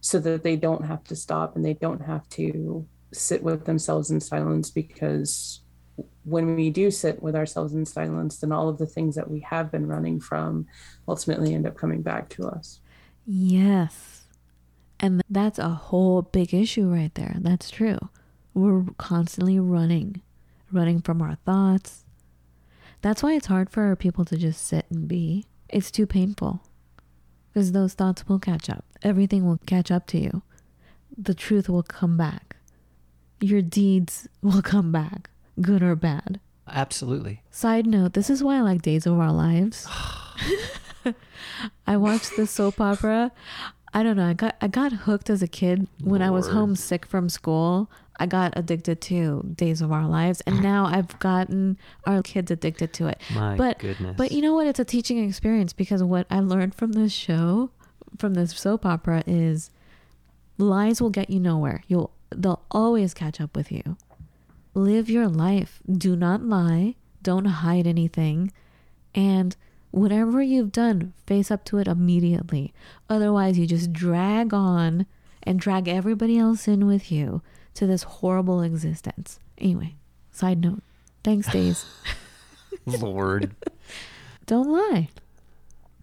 so that they don't have to stop and they don't have to sit with themselves in silence because when we do sit with ourselves in silence then all of the things that we have been running from ultimately end up coming back to us Yes. And that's a whole big issue right there. That's true. We're constantly running, running from our thoughts. That's why it's hard for people to just sit and be. It's too painful because those thoughts will catch up. Everything will catch up to you. The truth will come back. Your deeds will come back, good or bad. absolutely Side note, this is why I like Days of Our Lives. I watched the soap opera. I don't know. I got I got hooked as a kid when I was homesick from school. I got addicted to Days of Our Lives, and now I've gotten our kids addicted to it. my but goodness but you know what? It's a teaching experience because what I learned from this show, from this soap opera, is lies will get you nowhere. You'll they'll always catch up with you. Live your life. Do not lie. Don't hide anything. And whatever you've done, face up to it immediately. Otherwise, you just drag on and drag everybody else in with you to this horrible existence. Anyway, side note. Thanks, Days. lord Don't lie.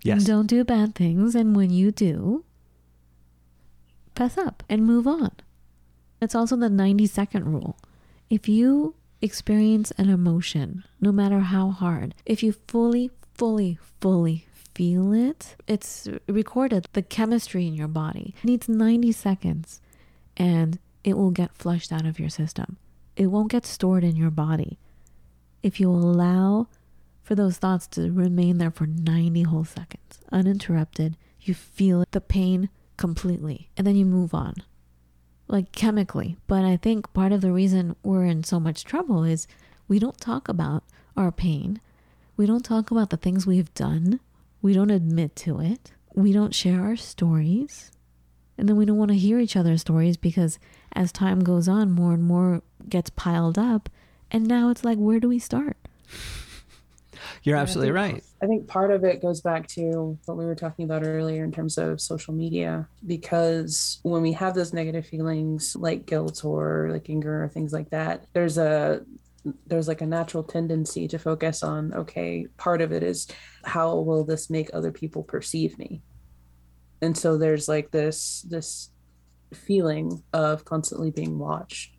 yes Don't do bad things. And when you do, fess up and move on. It's also the 90 second rule. If you experience an emotion, no matter how hard, if you fully, fully, fully feel it, it's recorded. The chemistry in your body needs 90 seconds and it will get flushed out of your system. it won't get stored in your body. If you allow for those thoughts to remain there for 90 whole seconds, uninterrupted, you feel the pain completely, and then you move on, like chemically. But I think part of the reason we're in so much trouble is we don't talk about our pain. We don't talk about the things we've done. We don't admit to it. We don't share our stories. And then we don't want to hear each other's stories because as time goes on, more and more gets piled up. And now it's like, where do we start? You're absolutely I think, right. I think part of it goes back to what we were talking about earlier in terms of social media, because when we have those negative feelings like guilt or like anger or things like that, there's a there's like a natural tendency to focus on okay part of it is how will this make other people perceive me and so there's like this this feeling of constantly being watched.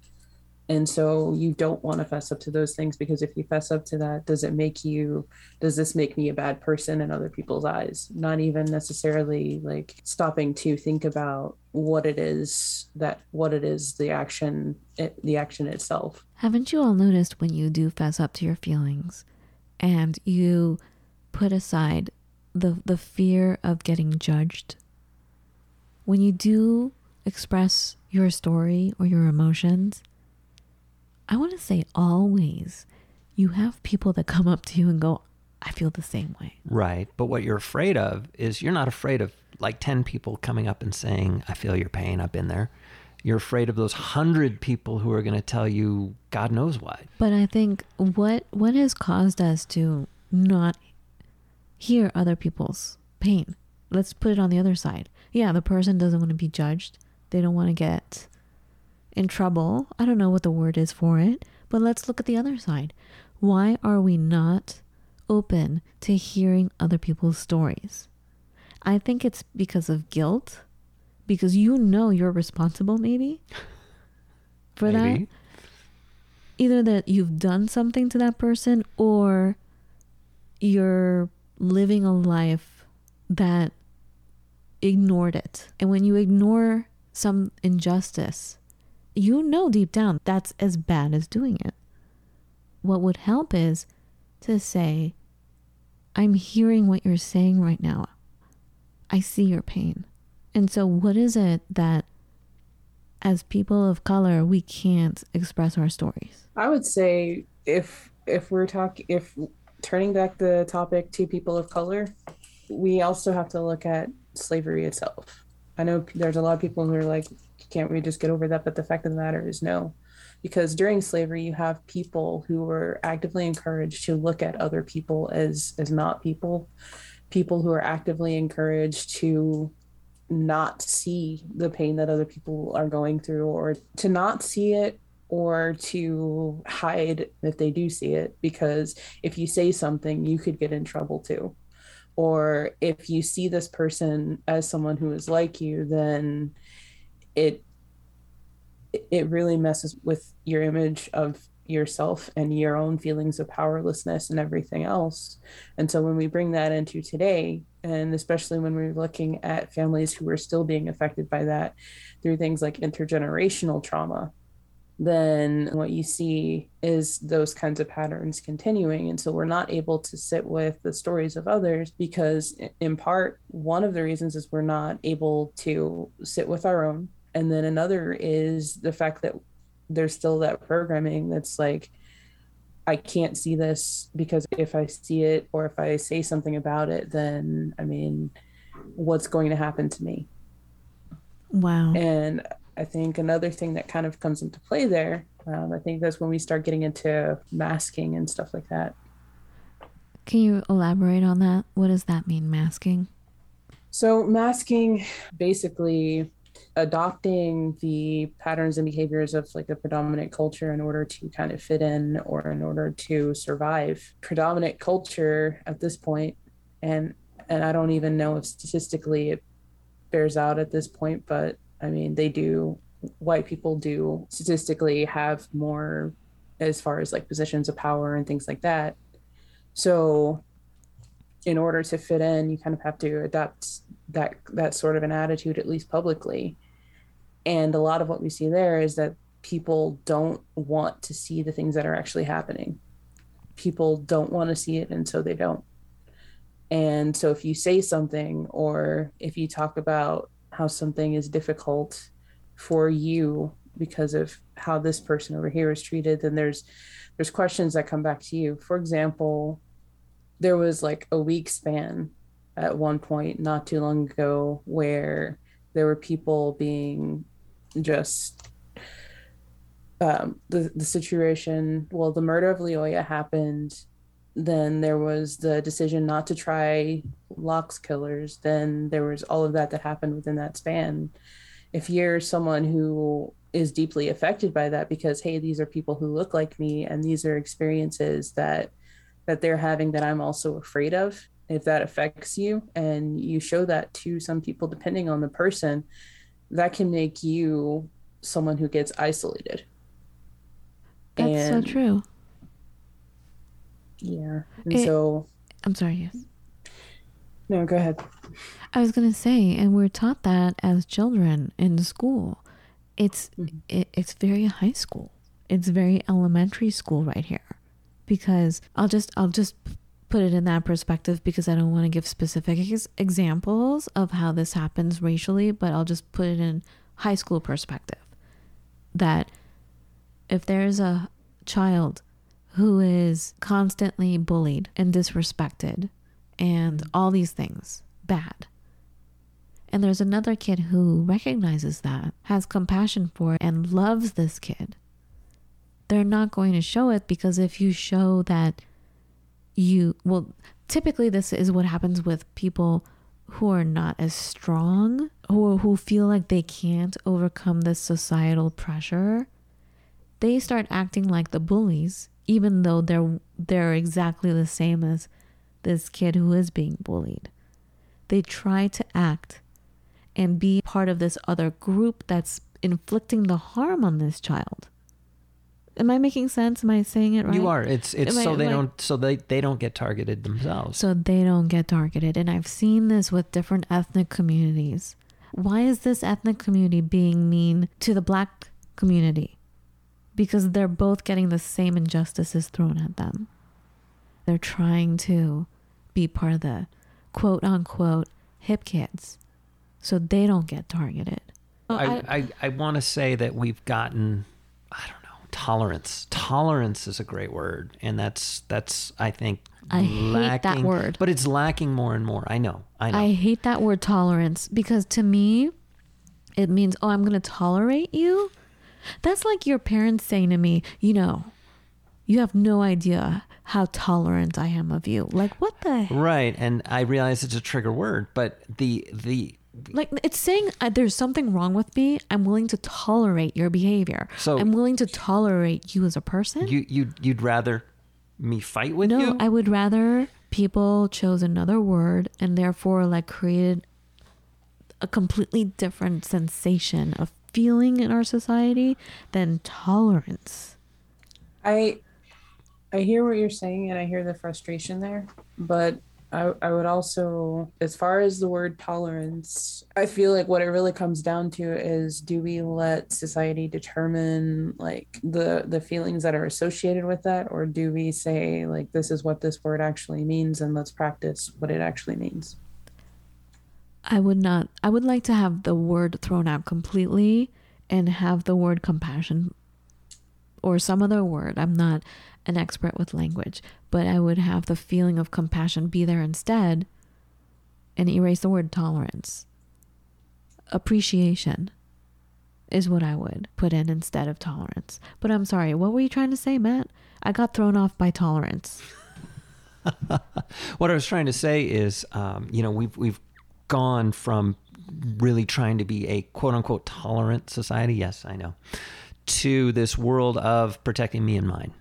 And so you don't want to fess up to those things because if you fess up to that does it make you does this make me a bad person in other people's eyes? Not even necessarily like stopping to think about what it is that what it is the action it, the action itself. Haven't you all noticed when you do fess up to your feelings and you put aside the the fear of getting judged? When you do express your story or your emotions, I want to say always you have people that come up to you and go, I feel the same way. Right. But what you're afraid of is you're not afraid of like 10 people coming up and saying, I feel your pain. I've been there. You're afraid of those hundred people who are going to tell you God knows why. But I think what what has caused us to not hear other people's pain. Let's put it on the other side. Yeah, the person doesn't want to be judged. They don't want to get in trouble. I don't know what the word is for it, but let's look at the other side. Why are we not open to hearing other people's stories? I think it's because of guilt, because you know you're responsible, maybe, for that either that you've done something to that person or you're living a life that ignored it. And when you ignore some injustice, you know deep down that's as bad as doing it. What would help is to say, I'm hearing what you're saying right now. I see your pain. And so, what is it that as people of color, we can't express our stories. I would say if if we're talking if turning back the topic to people of color, we also have to look at slavery itself. I know there's a lot of people who are like, can't we just get over that? But the fact of the matter is no. Because during slavery, you have people who were actively encouraged to look at other people as as not people, people who are actively encouraged to not see the pain that other people are going through or to not see it or to hide if they do see it because if you say something you could get in trouble too or if you see this person as someone who is like you then it it really messes with your image of yourself and your own feelings of powerlessness and everything else. And so when we bring that into today, and especially when we're looking at families who are still being affected by that through things like intergenerational trauma, then what you see is those kinds of patterns continuing. And so we're not able to sit with the stories of others because, in part, one of the reasons is we're not able to sit with our own. And then another is the fact that there's still that programming that's like, I can't see this because if I see it or if I say something about it, then I mean, what's going to happen to me? Wow. And I think another thing that kind of comes into play there, um, I think that's when we start getting into masking and stuff like that. Can you elaborate on that? What does that mean, masking? So, masking basically adopting the patterns and behaviors of like the predominant culture in order to kind of fit in or in order to survive. Predominant culture at this point, and and I don't even know if statistically it bears out at this point, but I mean they do. White people do statistically have more as far as like positions of power and things like that. So in order to fit in, you kind of have to adopt that that sort of an attitude, at least publicly. And a lot of what we see there is that people don't want to see the things that are actually happening. People don't want to see it, and so they don't. And so, if you say something, or if you talk about how something is difficult for you because of how this person over here is treated, then there's there's questions that come back to you. For example, there was like a week span at one point not too long ago where there were people being just um, the the situation. Well, the murder of Lyoya happened. Then there was the decision not to try Locke's killers. Then there was all of that that happened within that span. If you're someone who is deeply affected by that because hey, these are people who look like me and these are experiences that that they're having that I'm also afraid of. If that affects you and you show that to some people, depending on the person, that can make you someone who gets isolated. That's And- so true. Yeah. And It- so, I'm sorry, yes. no, go ahead. I was gonna say, and we're taught that as children in school. It's Mhm. it, it's very high school. It's very elementary school right here, because I'll just I'll just put it in that perspective because I don't want to give specific ex- examples of how this happens racially, but I'll just put it in high school perspective. That if there's a child who is constantly bullied and disrespected and all these things bad and there's another kid who recognizes that, has compassion for it, and loves this kid. They're not going to show it because if you show that you, well, typically this is what happens with people who are not as strong, who, who feel like they can't overcome this societal pressure. They start acting like the bullies, even though they're they're exactly the same as this kid who is being bullied they try to act and be part of this other group that's inflicting the harm on this child. Am I making sense? Am I saying it right? You are. It's it's Am I- so they don't so they they don't get targeted themselves. So they don't get targeted. And I've seen this with different ethnic communities. Why is this ethnic community being mean to the black community? Because they're both getting the same injustices thrown at them. They're trying to be part of the quote unquote hip kids. So they don't get targeted. Oh, I I, I want to say that we've gotten I don't know tolerance. Tolerance is a great word, and that's that's I think I hate that lacking- word. but it's lacking more and more. I know. I know. I hate that word tolerance because to me, it means, oh, I'm going to tolerate you. That's like your parents saying to me, you know, you have no idea how tolerant I am of you. Like, what the? Right, and I realize it's a trigger word, but the the Like, it's saying uh, there's something wrong with me. I'm willing to tolerate your behavior. So- I'm willing to tolerate you as a person. you you you'd rather me fight with no, you? No, I would rather people chose another word and therefore like created a completely different sensation of feeling in our society than tolerance. I I hear what you're saying and I hear the frustration there, but I, I would also, as far as the word tolerance, I feel like what it really comes down to is do we let society determine like the the feelings that are associated with that, or do we say like this is what this word actually means and let's practice what it actually means? I would not I would like to have the word thrown out completely and have the word compassion or some other word. I'm not an expert with language, but I would have the feeling of compassion be there instead and erase the word tolerance. Appreciation is what I would put in instead of tolerance. But I'm sorry, what were you trying to say, Matt? I got thrown off by tolerance. What I was trying to say is, um, you know, we've we've gone from really trying to be a quote unquote tolerant society. Yes, I know, to this world of protecting me and mine,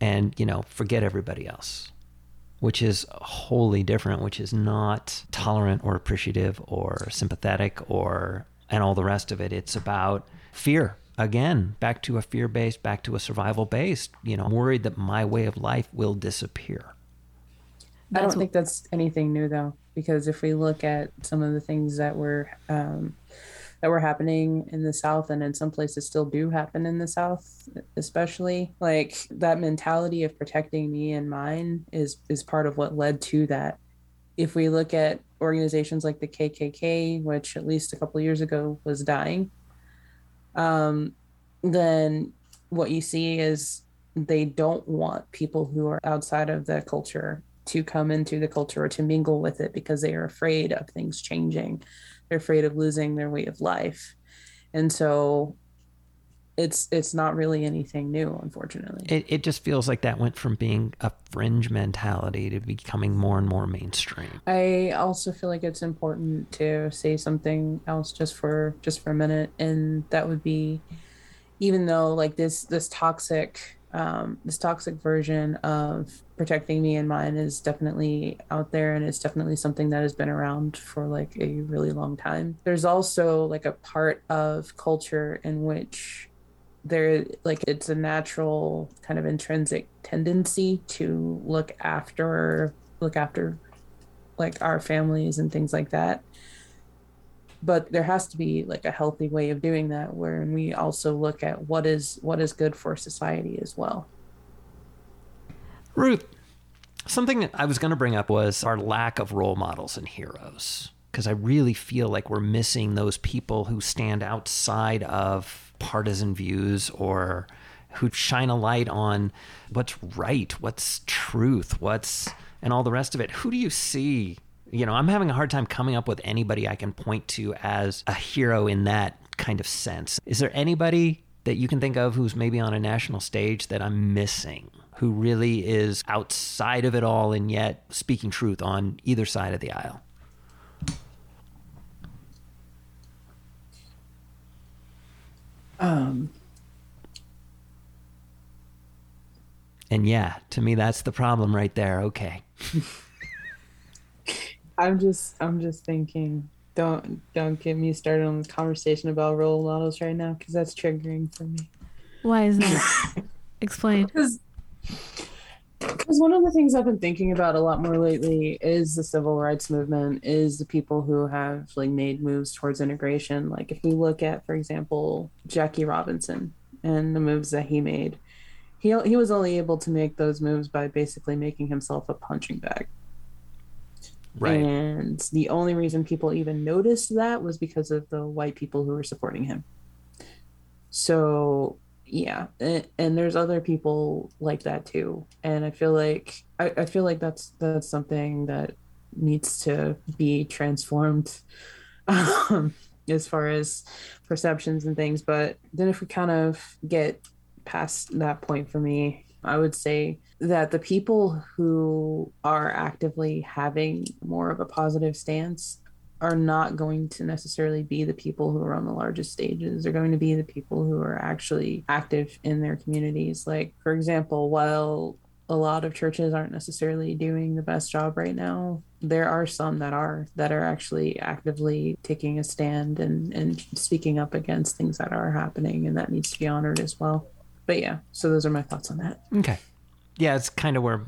and you know, forget everybody else, which is wholly different. Which is not tolerant or appreciative or sympathetic or and all the rest of it. It's about fear. Again, back to a fear based, back to a survival based. You know, worried that my way of life will disappear. I don't think that's anything new though, because if we look at some of the things that were um, that were happening in the South and in some places still do happen in the South, especially. Like that mentality of protecting me and mine is is part of what led to that. If we look at organizations like the KKK, which at least a couple years ago was dying, um, then what you see is they don't want people who are outside of the culture to come into the culture or to mingle with it because they are afraid of things changing. They're afraid of losing their way of life. And so it's it's not really anything new, unfortunately. It it just feels like that went from being a fringe mentality to becoming more and more mainstream. I also feel like it's important to say something else just for just for a minute, and that would be even though like this this toxic um, this toxic version of protecting me and mine is definitely out there and it's definitely something that has been around for like a really long time. There's also like a part of culture in which there like it's a natural kind of intrinsic tendency to look after look after like our families and things like that. But there has to be like a healthy way of doing that where we also look at what is what is good for society as well ruth something i was going to bring up was our lack of role models and heroes because i really feel like we're missing those people who stand outside of partisan views or who shine a light on what's right what's truth what's and all the rest of it who do you see you know, I'm having a hard time coming up with anybody I can point to as a hero in that kind of sense. Is there anybody that you can think of who's maybe on a national stage that I'm missing? Who really is outside of it all and yet speaking truth on either side of the aisle? Um, and yeah, to me, that's the problem right there. Okay. I'm just I'm just thinking don't don't get me started on the conversation about role models right now because that's triggering for me. Why is that? Explain. Because because one of the things I've been thinking about a lot more lately is the civil rights movement, is the people who have like made moves towards integration. Like if we look at, for example, Jackie Robinson and the moves that he made, he he was only able to make those moves by basically making himself a punching bag. Right. And the only reason people even noticed that was because of the white people who were supporting him. So, yeah. And, there's other people like that too. And I feel like I, I feel like that's that's something that needs to be transformed um, as far as perceptions and things. But then if we kind of get past that point for me, I would say that the people who are actively having more of a positive stance are not going to necessarily be the people who are on the largest stages. They're going to be the people who are actually active in their communities. Like, for example, while a lot of churches aren't necessarily doing the best job right now, there are some that are that are actually actively taking a stand and, and speaking up against things that are happening and that needs to be honored as well but yeah, so those are my thoughts on that. Okay. Yeah, it's kind of where,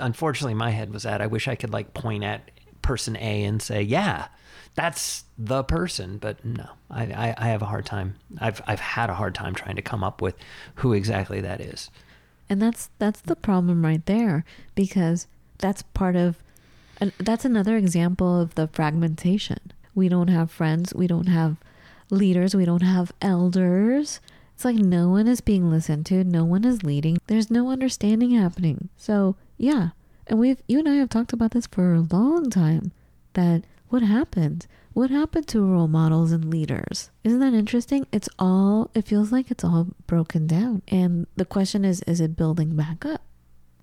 unfortunately, my head was at. I wish I could like point at person A and say, yeah, that's the person. But no, I, I, I have a hard time. I've, I've had a hard time trying to come up with who exactly that is. And that's that's the problem right there because that's part of and that's another example of the fragmentation. We don't have friends, we don't have leaders, we don't have elders. It's like no one is being listened to, no one is leading. There's no understanding happening. So, yeah. And we've you and I have talked about this for a long time that what happened? What happened to role models and leaders? Isn't that interesting? It's all it feels like it's all broken down. And the question is is it building back up?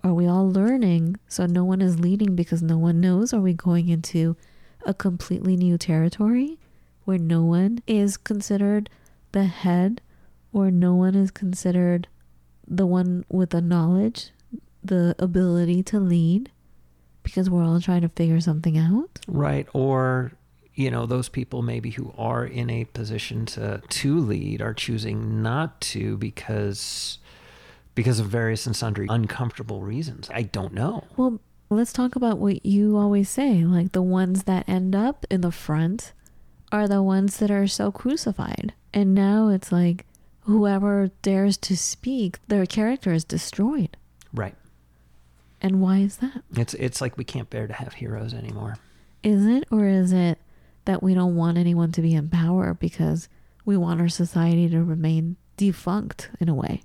Are we all learning so no one is leading because no one knows? Are we going into a completely new territory where no one is considered the head or no one is considered the one with the knowledge, the ability to lead because we're all trying to figure something out. Right. Or, you know, those people maybe who are in a position to to lead are choosing not to because because of various and sundry uncomfortable reasons. I don't know. Well, let's talk about what you always say, like the ones that end up in the front are the ones that are so crucified. And now it's like whoever dares to speak, their character is destroyed. Right. And why is that? It's it's like we can't bear to have heroes anymore. Is it or is it that we don't want anyone to be in power because we want our society to remain defunct in a way?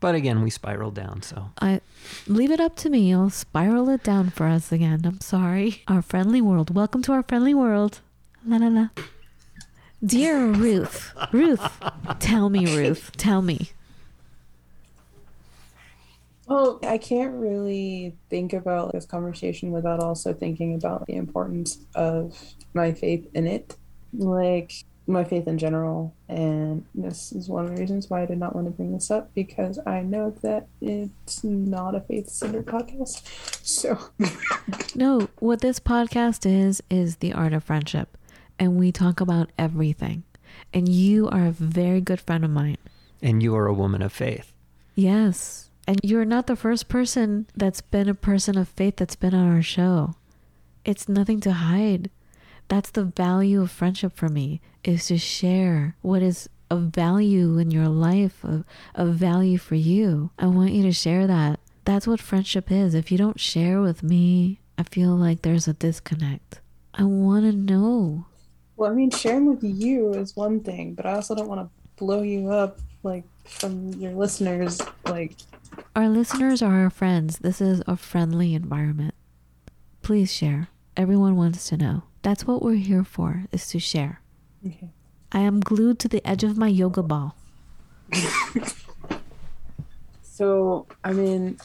But again, we spiral down, so I leave it up to me. I'll spiral it down for us again. I'm sorry. Our friendly world. Welcome to our friendly world. La la la. Dear Ruth, Ruth, tell me, Ruth, tell me. Well, I can't really think about this conversation without also thinking about the importance of my faith in it. Like, my faith in general. And this is one of the reasons why I did not want to bring this up because I know that it's not a faith centered podcast. So, no, what this podcast is, is the art of friendship. And we talk about everything. And you are a very good friend of mine. And you are a woman of faith. Yes. And you're not the first person that's been a person of faith that's been on our show. It's nothing to hide. That's the value of friendship for me is to share what is of value in your life, of, of value for you. I want you to share that. That's what friendship is. If you don't share with me, I feel like there's a disconnect. I want to know. Well, I mean, sharing with you is one thing, but I also don't want to blow you up like from your listeners. Like, our listeners are our friends. This is a friendly environment. Please share. Everyone wants to know. That's what we're here for, is to share. Okay. I am glued to the edge of my yoga ball. so, I mean,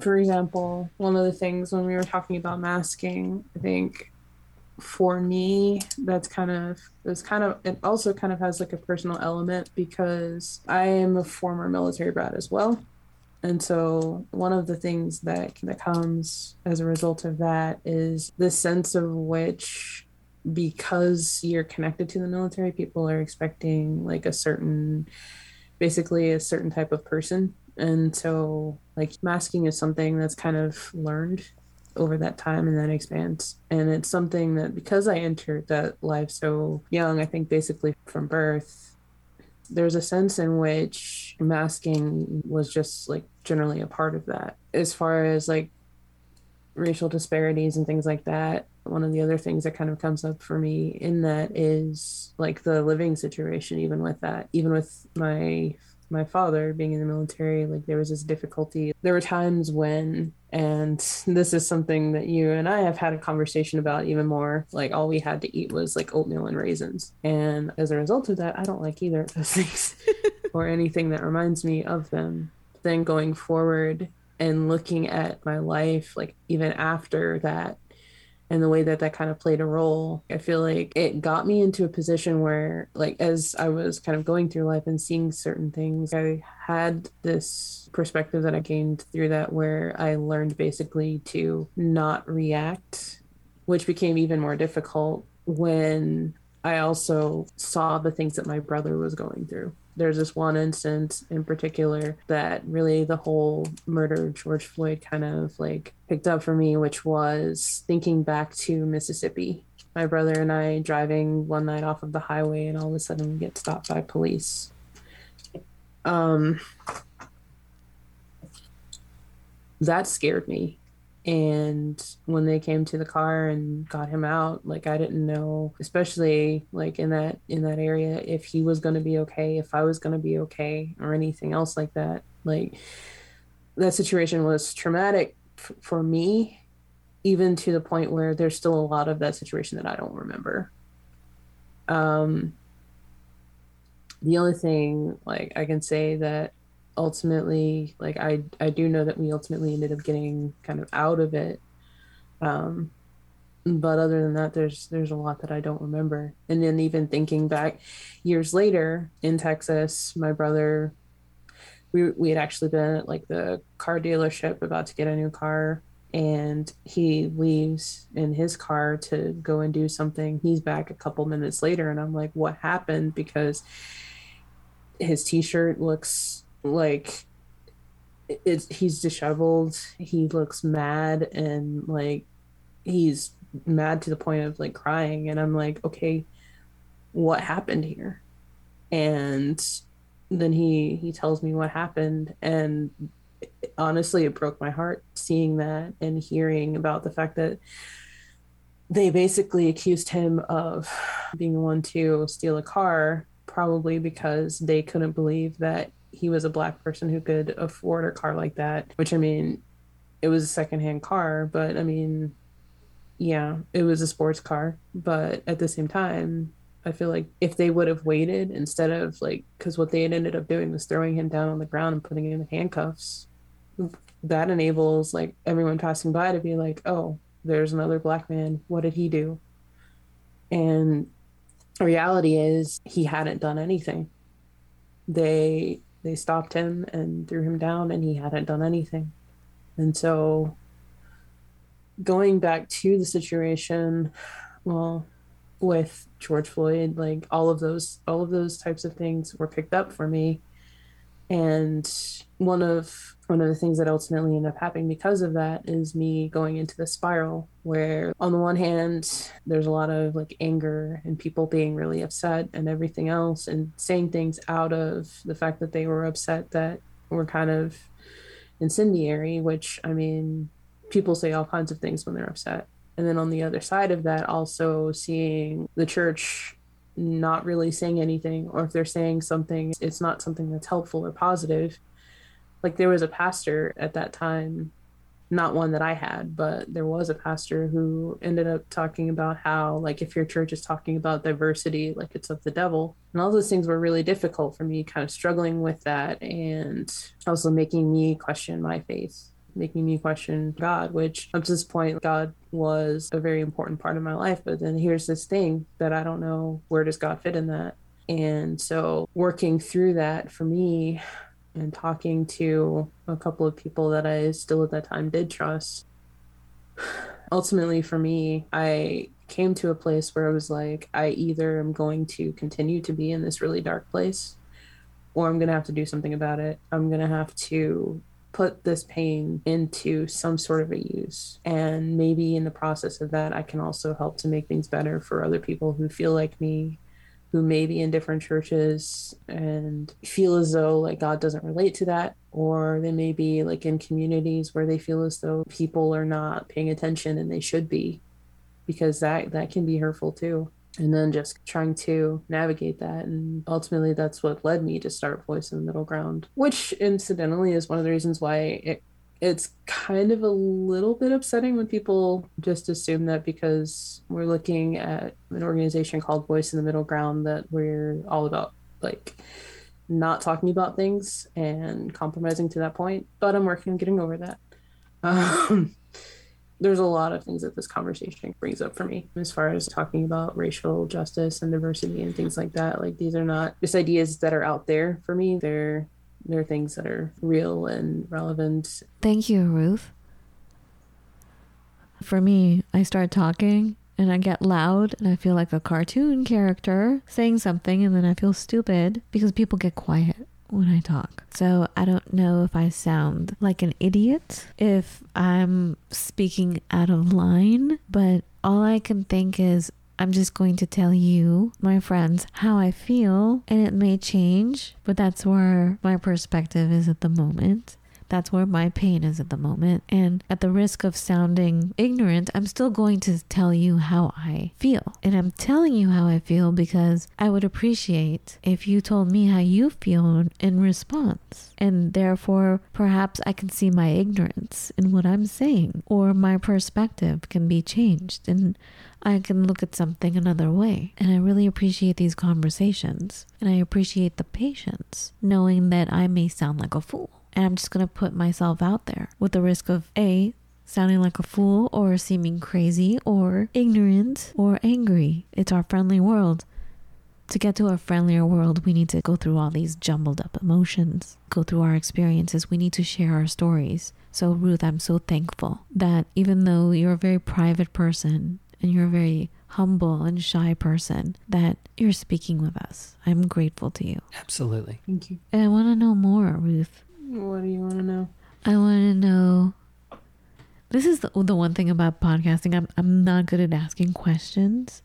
for example, one of the things when we were talking about masking, I think for me, that's kind of it's kind of it also kind of has like a personal element because I am a former military brat as well. And so one of the things that that comes as a result of that is the sense of which because you're connected to the military, people are expecting like a certain basically a certain type of person. And so like masking is something that's kind of learned over that time and then expands. And it's something that because I entered that life so young, I think basically from birth, there's a sense in which masking was just like generally a part of that. As far as like racial disparities and things like that, one of the other things that kind of comes up for me in that is like the living situation, even with that, even with my my father being in the military, like there was this difficulty. There were times when, and this is something that you and I have had a conversation about even more, like all we had to eat was like oatmeal and raisins. And as a result of that, I don't like either of those things or anything that reminds me of them. Then going forward and looking at my life, like even after that, and the way that that kind of played a role i feel like it got me into a position where like as i was kind of going through life and seeing certain things i had this perspective that i gained through that where i learned basically to not react which became even more difficult when i also saw the things that my brother was going through there's this one instance in particular that really the whole murder of George Floyd kind of like picked up for me, which was thinking back to Mississippi. My brother and I driving one night off of the highway, and all of a sudden we get stopped by police. Um, that scared me and when they came to the car and got him out like i didn't know especially like in that in that area if he was going to be okay if i was going to be okay or anything else like that. Like that situation was traumatic f- for me even to the point where there's still a lot of that situation that i don't remember. Um the only thing like i can say that ultimately like i i do know that we ultimately ended up getting kind of out of it. Um but other than that there's there's a lot that i don't remember. And then even thinking back years later in texas my brother we we had actually been at like the car dealership about to get a new car and he leaves in his car to go and do something. He's back a couple minutes later and i'm like what happened? Because his t-shirt looks like it's he's disheveled he looks mad and like he's mad to the point of like crying. And I'm like, okay, what happened here? And then he he tells me what happened and honestly it broke my heart seeing that and hearing about the fact that they basically accused him of being the one to steal a car probably because they couldn't believe that he was a black person who could afford a car like that which i mean it was a secondhand car but i mean yeah it was a sports car but at the same time I feel like if they would have waited instead of like, because what they had ended up doing was throwing him down on the ground and putting him in handcuffs, that enables like everyone passing by to be like, oh, there's another black man. What did he do? And reality is he hadn't done anything. They they stopped him and threw him down and he hadn't done anything. And so going back to the situation, well, with George Floyd, like all of those all of those types of things were picked up for me. And one of one of the things that ultimately ended up happening because of that is me going into the spiral where on the one hand there's a lot of like anger and people being really upset and everything else and saying things out of the fact that they were upset that were kind of incendiary which i mean people say all kinds of things when they're upset. And then on the other side of that, also seeing the church not really saying anything, or if they're saying something, it's not something that's helpful or positive. Like there was a pastor at that time, not one that I had, but there was a pastor who ended up talking about how, like, if your church is talking about diversity, like it's of the devil. And all those things were really difficult for me, kind of struggling with that and also making me question my faith making me question God, which up to this point, God was a very important part of my life. But then here's this thing that I don't know where does God fit in that? And so working through that for me and talking to a couple of people that I still at that time did trust, ultimately for me, I came to a place where I was like, I either am going to continue to be in this really dark place or I'm going to have to do something about it. I'm going to have to put this pain into some sort of a use. And maybe in the process of that, I can also help to make things better for other people who feel like me, who may be in different churches and feel as though like God doesn't relate to that. Or they may be like in communities where they feel as though people are not paying attention and they should be, because that that can be hurtful too and then just trying to navigate that and ultimately that's what led me to start voice in the middle ground which incidentally is one of the reasons why it it's kind of a little bit upsetting when people just assume that because we're looking at an organization called voice in the middle ground that we're all about like not talking about things and compromising to that point but i'm working on getting over that. Um, there's a lot of things that this conversation brings up for me as far as talking about racial justice and diversity and things like that. Like these are not just ideas that are out there for me. They're they're things that are real and relevant. Thank you, Ruth. For me, I start talking and I get loud and I feel like a cartoon character saying something and then I feel stupid because people get quiet when I talk. So I don't know if I sound like an idiot, if I'm speaking out of line, but all I can think is I'm just going to tell you, my friends, how I feel, and it may change, but that's where my perspective is at the moment. That's where my pain is at the moment. And at the risk of sounding ignorant, I'm still going to tell you how I feel. And I'm telling you how I feel because I would appreciate if you told me how you feel in response. And therefore, perhaps I can see my ignorance in what I'm saying, or my perspective can be changed. And I can look at something another way. And I really appreciate these conversations. And I appreciate the patience, knowing that I may sound like a fool. And I'm just going to put myself out there with the risk of A, sounding like a fool or seeming crazy or ignorant or angry. It's our friendly world. To get to a friendlier world, we need to go through all these jumbled up emotions, go through our experiences. We need to share our stories. So, Ruth, I'm so thankful that even though you're a very private person and you're a very humble and shy person, that you're speaking with us. I'm grateful to you. Absolutely. Thank you. And I want to know more, Ruth. What do you want to know? I want to know This is the, the one thing about podcasting. I'm I'm not good at asking questions.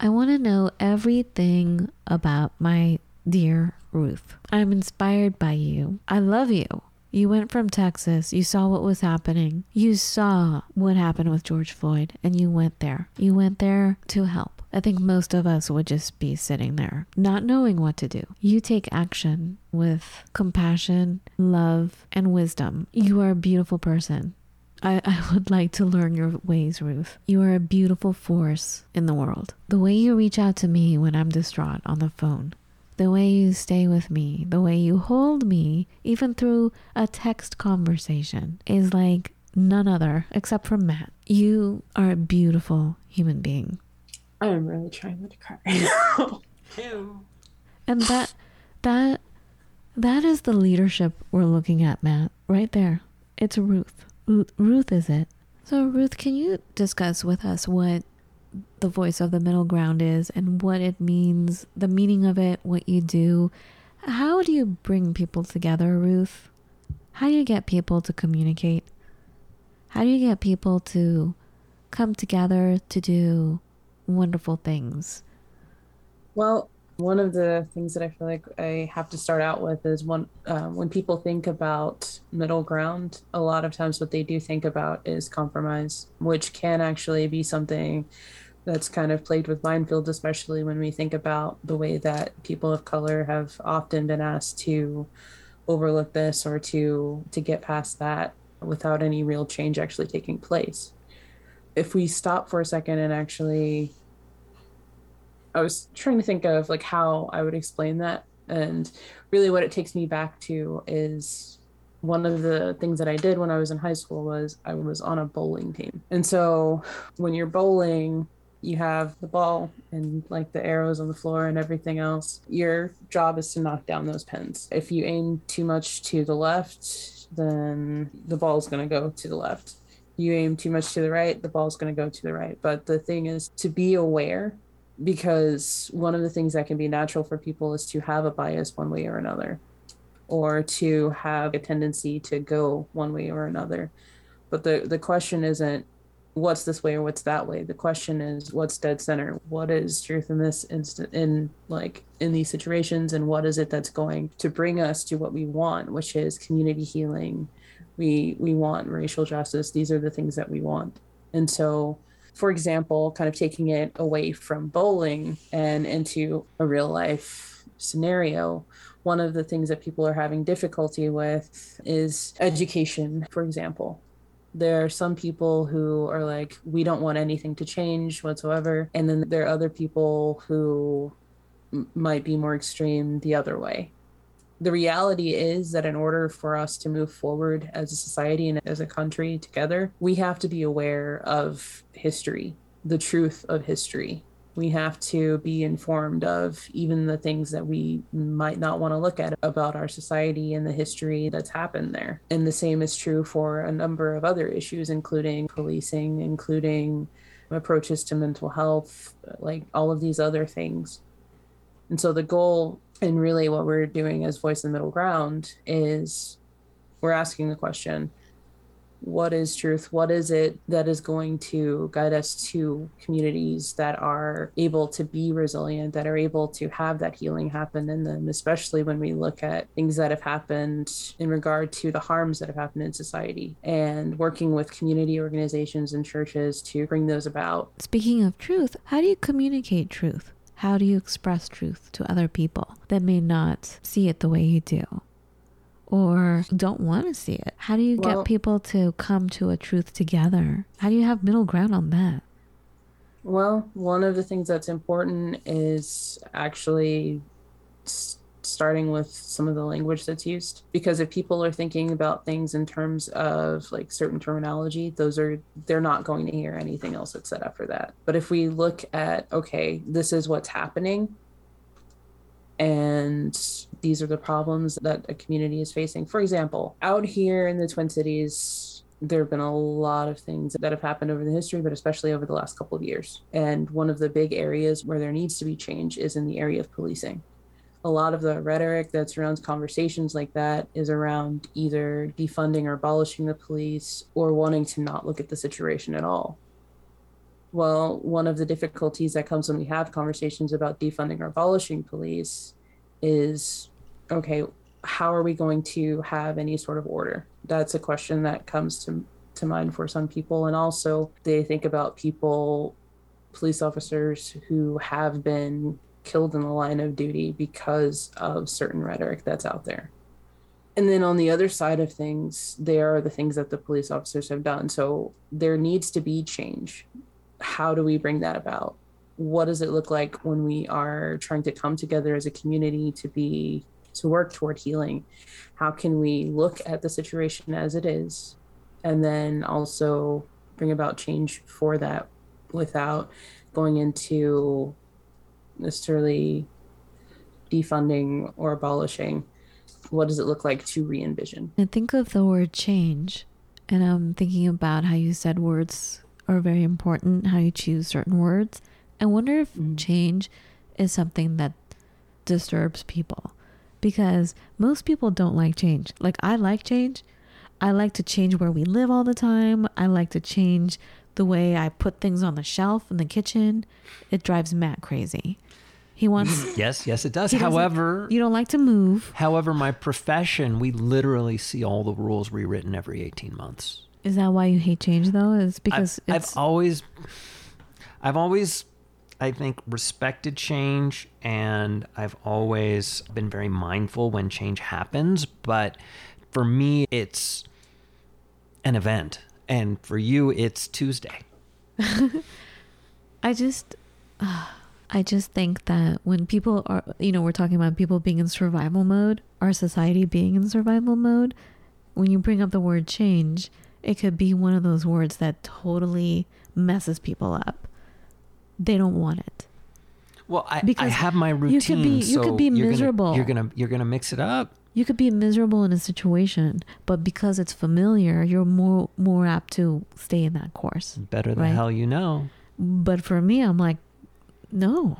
I want to know everything about my dear Ruth. I'm inspired by you. I love you. You went from Texas. You saw what was happening. You saw what happened with George Floyd, and you went there. You went there to help. I think most of us would just be sitting there, not knowing what to do. You take action with compassion, love, and wisdom. You are a beautiful person. I, I would like to learn your ways, Ruth. You are a beautiful force in the world. The way you reach out to me when I'm distraught on the phone, the way you stay with me, the way you hold me, even through a text conversation, is like none other except for Matt. You are a beautiful human being. I'm really trying not to cry. And that that that is the leadership we're looking at, Matt. Right there. It's Ruth. Ru- Ruth is it. So Ruth, can you discuss with us what the voice of the middle ground is and what it means, the meaning of it, what you do? How do you bring people together, Ruth? How do you get people to communicate? How do you get people to come together to do wonderful things? Well, one of the things that I feel like I have to start out with is one uh, when people think about middle ground, a lot of times what they do think about is compromise, which can actually be something that's kind of played with minefields, especially when we think about the way that people of color have often been asked to overlook this or to to get past that without any real change actually taking place. If we stop for a second and actually I was trying to think of like how I would explain that. And really what it takes me back to is one of the things that I did when I was in high school was I was on a bowling team. And so when you're bowling, you have the ball and like the arrows on the floor and everything else. Your job is to knock down those pins. If you aim too much to the left, then the ball is going to go to the left. You aim too much to the right, the ball is going to go to the right. But the thing is to be aware because one of the things that can be natural for people is to have a bias one way or another or to have a tendency to go one way or another. But the the question isn't what's this way or what's that way. The question is what's dead center? What is truth in this instant in like in these situations and what is it that's going to bring us to what we want which is community healing. We we want racial justice. These are the things that we want. And so for example, kind of taking it away from bowling and into a real life scenario, one of the things that people are having difficulty with is education, for example. There are some people who are like, we don't want anything to change whatsoever. And then there are other people who m- might be more extreme the other way the reality is that in order for us to move forward as a society and as a country together, we have to be aware of history, the truth of history. We have to be informed of even the things that we might not want to look at about our society and the history that's happened there. And the same is true for a number of other issues, including policing, including approaches to mental health, like all of these other things. And so the goal and really, what we're doing as Voice in the Middle Ground is we're asking the question what is truth? What is it that is going to guide us to communities that are able to be resilient, that are able to have that healing happen in them, especially when we look at things that have happened in regard to the harms that have happened in society and working with community organizations and churches to bring those about. Speaking of truth, how do you communicate truth? How do you express truth to other people that may not see it the way you do? Or don't want to see it? How do you Well- get people to come to a truth together? How do you have middle ground on that? Well, one of the things that's important is actually starting with some of the language that's used because if people are thinking about things in terms of like certain terminology those are they're not going to hear anything else that's said after that but if we look at okay this is what's happening and these are the problems that a community is facing for example out here in the twin cities there have been a lot of things that have happened over the history, but especially over the last couple of years. And one of the big areas where there needs to be change is in the area of policing. A lot of the rhetoric that surrounds conversations like that is around either defunding or abolishing the police or wanting to not look at the situation at all. Well, one of the difficulties that comes when we have conversations about defunding or abolishing police is okay, how are we going to have any sort of order? That's a question that comes to, to mind for some people. And also, they think about people, police officers who have been killed in the line of duty because of certain rhetoric that's out there. And then on the other side of things, there are the things that the police officers have done. So there needs to be change. How do we bring that about? What does it look like when we are trying to come together as a community to be to work toward healing? How can we look at the situation as it is and then also bring about change for that without going into necessarily defunding or abolishing. What does it look like to re envision? And think of the word change. And I'm thinking about how you said words are very important, how you choose certain words. I wonder if Mhm. change is something that disturbs people because most people don't like change. Like, I like change. I like to change where we live all the time. I like to change the way I put things on the shelf in the kitchen. It drives Matt crazy. He wants, Yes, yes, it does. However, you don't like to move. however, my profession, we literally see all the rules rewritten every 18 months. Is that why you hate change though? Is because I've, it's I've always, I've always, I think, respected change, and I've always been very mindful when change happens. But for me, it's an event, and for you, it's Tuesday. I just, uh, I just think that when people are, you know, we're talking about people being in survival mode, our society being in survival mode. When you bring up the word change, it could be one of those words that totally messes people up. They don't want it. Well, I, I have my you routine. could be- you could so be you're miserable. Gonna, you're gonna you're gonna mix it up. You could be miserable in a situation, but because it's familiar, you're more more apt to stay in that course. Better the Right. hell you know. But for me, I'm like, no,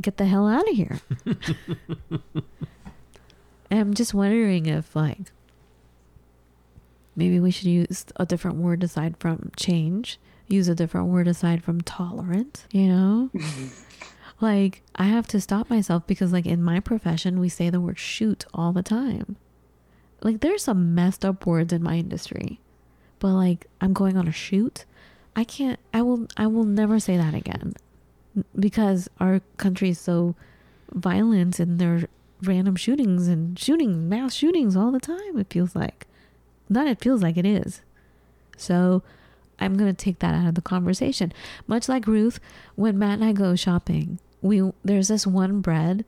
get the hell out of here. and I'm just wondering if, like, maybe we should use a different word aside from change, use a different word aside from tolerant, you know? like, I have to stop myself because, like, in my profession, we say the word shoot all the time. Like, there's some messed up words in my industry, but, like, I'm going on a shoot. I can't I will I will never say that again because our country is so violent and there are random shootings and shootings, mass shootings all the time it feels like not it feels like it is so I'm going to take that out of the conversation much like Ruth when Matt and I go shopping we there's this one bread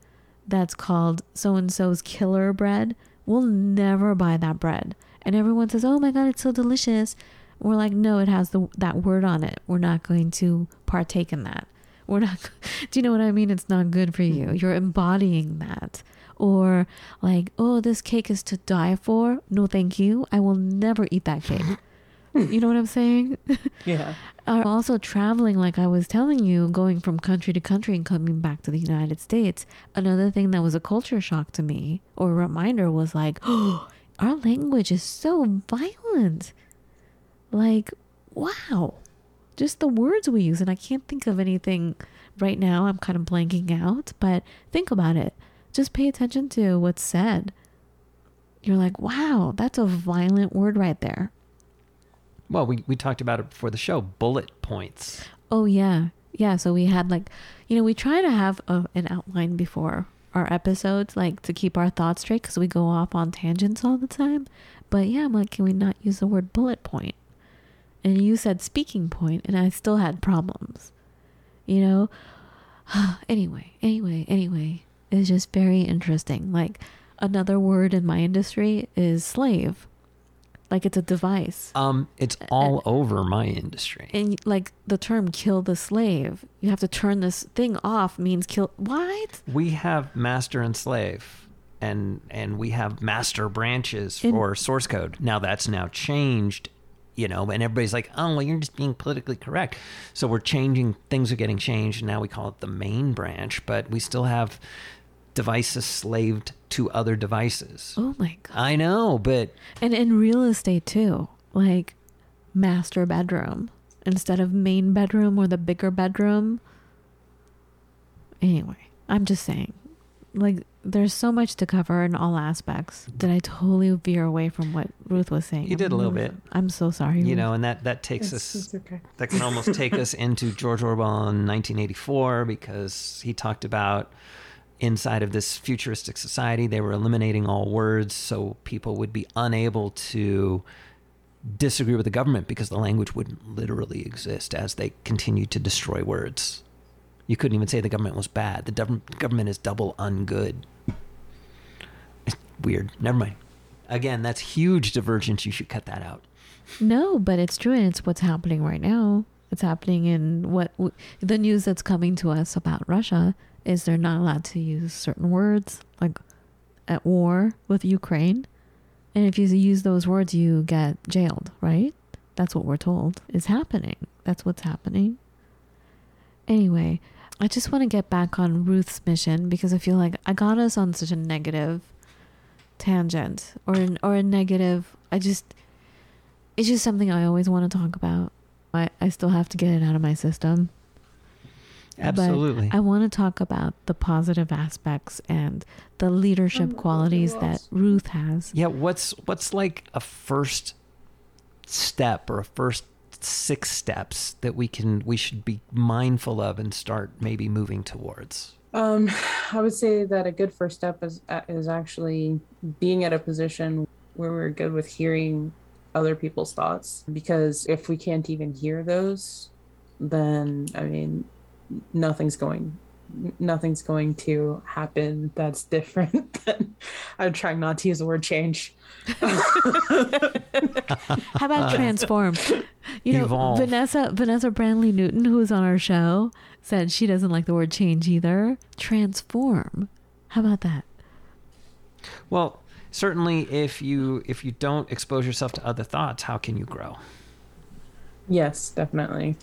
that's called so and so's killer bread we'll never buy that bread and everyone says oh my god it's so delicious we're like, no, it has the that word on it. We're not going to partake in that. We're not. Do you know what I mean? It's not good for you. You're embodying that. Or like, oh, this cake is to die for. No, thank you. I will never eat that cake. you know what I'm saying? Yeah. are uh, also traveling, like I was telling you, going from country to country and coming back to the United States. Another thing that was a culture shock to me or a reminder was like, oh, our language is so violent. Like, wow. Just the words we use. And I can't think of anything right now. I'm kind of blanking out, but think about it. Just pay attention to what's said. You're like, wow, that's a violent word right there. Well, we, we talked about it before the show. Bullet points. Oh yeah, yeah. So we had like, you know, we try to have a, an outline before our episodes, like to keep our thoughts straight, because we go off on tangents all the time. But yeah, I'm like, can we not use the word bullet point? And you said speaking point, and I still had problems. You know. anyway, anyway, anyway, it's just very interesting. Like another word in my industry is slave. Like it's a device. Um, it's all over my industry. and like the term kill the slave you have to turn this thing off means kill what We have master and slave, and and we have master branches for source code. Now that's now changed you know, and everybody's like, oh, well, you're just being politically correct. So we're changing, things are getting changed. And now we call it the main branch, but we still have devices slaved to other devices. Oh my god. I know, but And in real estate too, like master bedroom instead of main bedroom or the bigger bedroom. Anyway, I'm just saying, like, there's so much to cover in all aspects. Did I totally veer away from what Ruth was saying? You did a little bit. I'm so sorry. you Ruth. know, and that, that takes It's, us it's okay. that can almost take us into George Orwell in 1984 because he talked about inside of this futuristic society they were eliminating all words so people would be unable to disagree with the government because the language wouldn't literally exist as they continued to destroy words. You couldn't even say the government was bad. The government is double ungood. It's weird. Never mind. Again, that's huge divergence. You should cut that out. No, but it's true, and it's what's happening right now. It's happening in what the news that's coming to us about Russia is they're not allowed to use certain words, like at war with Ukraine, and if you use those words, you get jailed. Right? That's what we're told is happening. That's what's happening. Anyway, I just want to get back on Ruth's mission because I feel like I got us on such a negative tangent or an, or a negative. I just it's just something I always want to talk about. I, I still have to get it out of my system. But Absolutely. I want to talk about the positive aspects and the leadership Um, qualities that? Ruth has. Yeah, what's what's like a first step or a first six steps that we can we should be mindful of and start maybe moving towards? Um, I would say that a good first step is uh, is actually being at a position where we're good with hearing other people's thoughts. Because if we can't even hear those, then I mean, nothing's going nothing's going to happen that's different than I'm trying not to use the word change. How about uh, transform? You know, Evolve. Vanessa Vanessa Brandley Newton, who's on our show, said she doesn't like the word change either. Transform. How about that? Well, certainly if you if you don't expose yourself to other thoughts, how can you grow? Yes, definitely.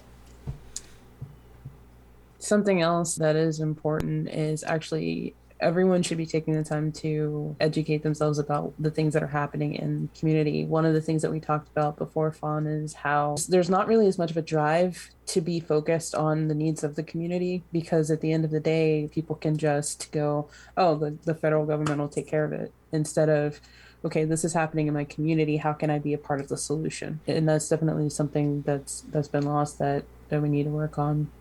Something else that is important is actually everyone should be taking the time to educate themselves about the things that are happening in community. One of the things that we talked about before, Fawn, is how there's not really as much of a drive to be focused on the needs of the community because at the end of the day, people can just go, oh, the, the federal government will take care of it instead of okay this is happening in my community. How can i be a part of the solution? And that's definitely something that's that's been lost that that we need to work on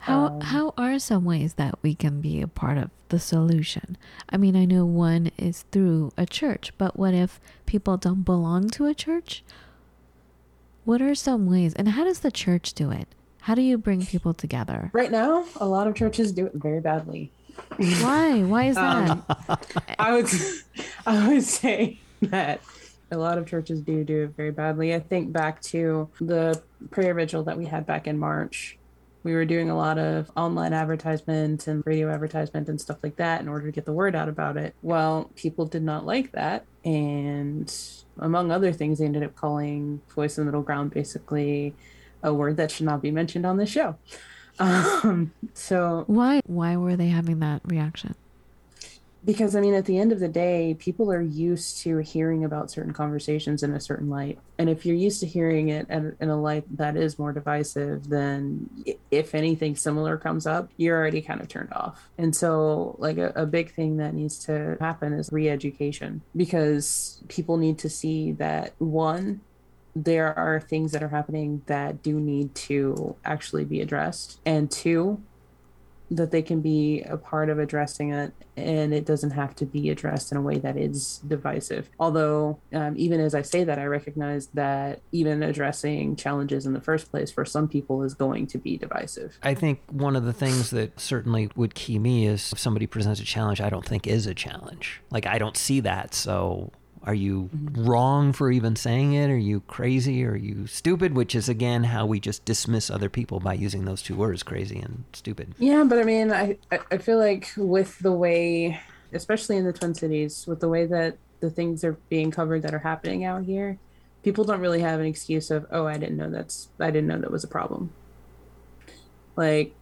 How Um, how are some ways that we can be a part of the solution? I mean, I know one is through a church, but what if people don't belong to a church? What are some ways and how does the church do it? How do you bring people together? right now a lot of churches do it very badly Why? Why is that? Um, i would i would say that a lot of churches do do it very badly i think back to the prayer vigil that we had back in march we were doing a lot of online advertisement and radio advertisement and stuff like that in order to get the word out about it. Well, people did not like that. And among other things, they ended up calling voice in the middle ground basically a word that should not be mentioned on this show. Um, so, Why why were they having that reaction? Because I mean, at the end of the day, people are used to hearing about certain conversations in a certain light. And if you're used to hearing it in a light that is more divisive, then if anything similar comes up, you're already kind of turned off. And so, like, a, a big thing that needs to happen is re education because people need to see that one, there are things that are happening that do need to actually be addressed. And two, that they can be a part of addressing it and it doesn't have to be addressed in a way that is divisive although um, even as i say that i recognize that even addressing challenges in the first place for some people is going to be divisive I think one of the things that certainly would key me is if somebody presents a challenge I don't think is a challenge. Like I don't see that. So are you mm-hmm. wrong for even saying it? Are you crazy? Are you stupid? Which is again how we just dismiss other people by using those two words, crazy and stupid. yeah but i mean i I- i feel like with the way especially in the twin cities with the way that the things are being covered that are happening out here people don't really have an excuse of, oh, I didn't know that's, I didn't know that was a problem. Like,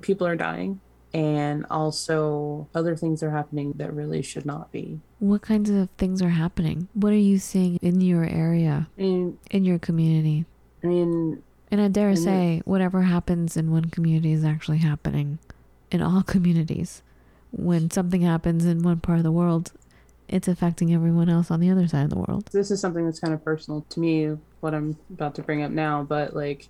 people are dying, and also other things are happening that really should not be. What kinds of things are happening? What are you seeing in your area, I mean, in your community? I mean, And I dare And the- say, whatever happens in one community is actually happening in all communities. When something happens in one part of the world, it's affecting everyone else on the other side of the world. this is something that's kind of personal to me what i'm about to bring up now but like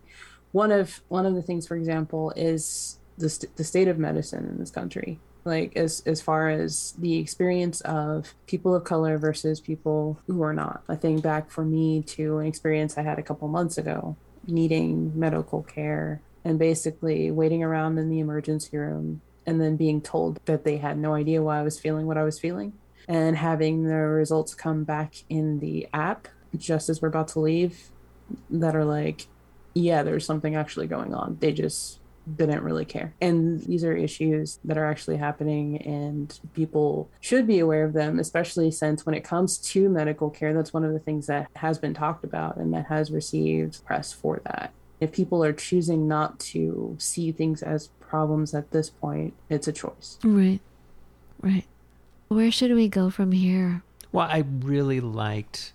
one of one of the things for example is the, st- the state of medicine in this country like as as far as the experience of people of color versus people who are not i think back for me to an experience i had a couple months ago needing medical care and basically waiting around in the emergency room and then being told that they had no idea why i was feeling what i was feeling and having the results come back in the app just as we're about to leave that are like, yeah, there's something actually going on. They just didn't really care. And these are issues that are actually happening, and people should be aware of them, especially since when it comes to medical care, that's one of the things that has been talked about and that has received press for that. If people are choosing not to see things as problems at this point, it's a choice. Right. Right. Where should we go from here? Well, I really liked,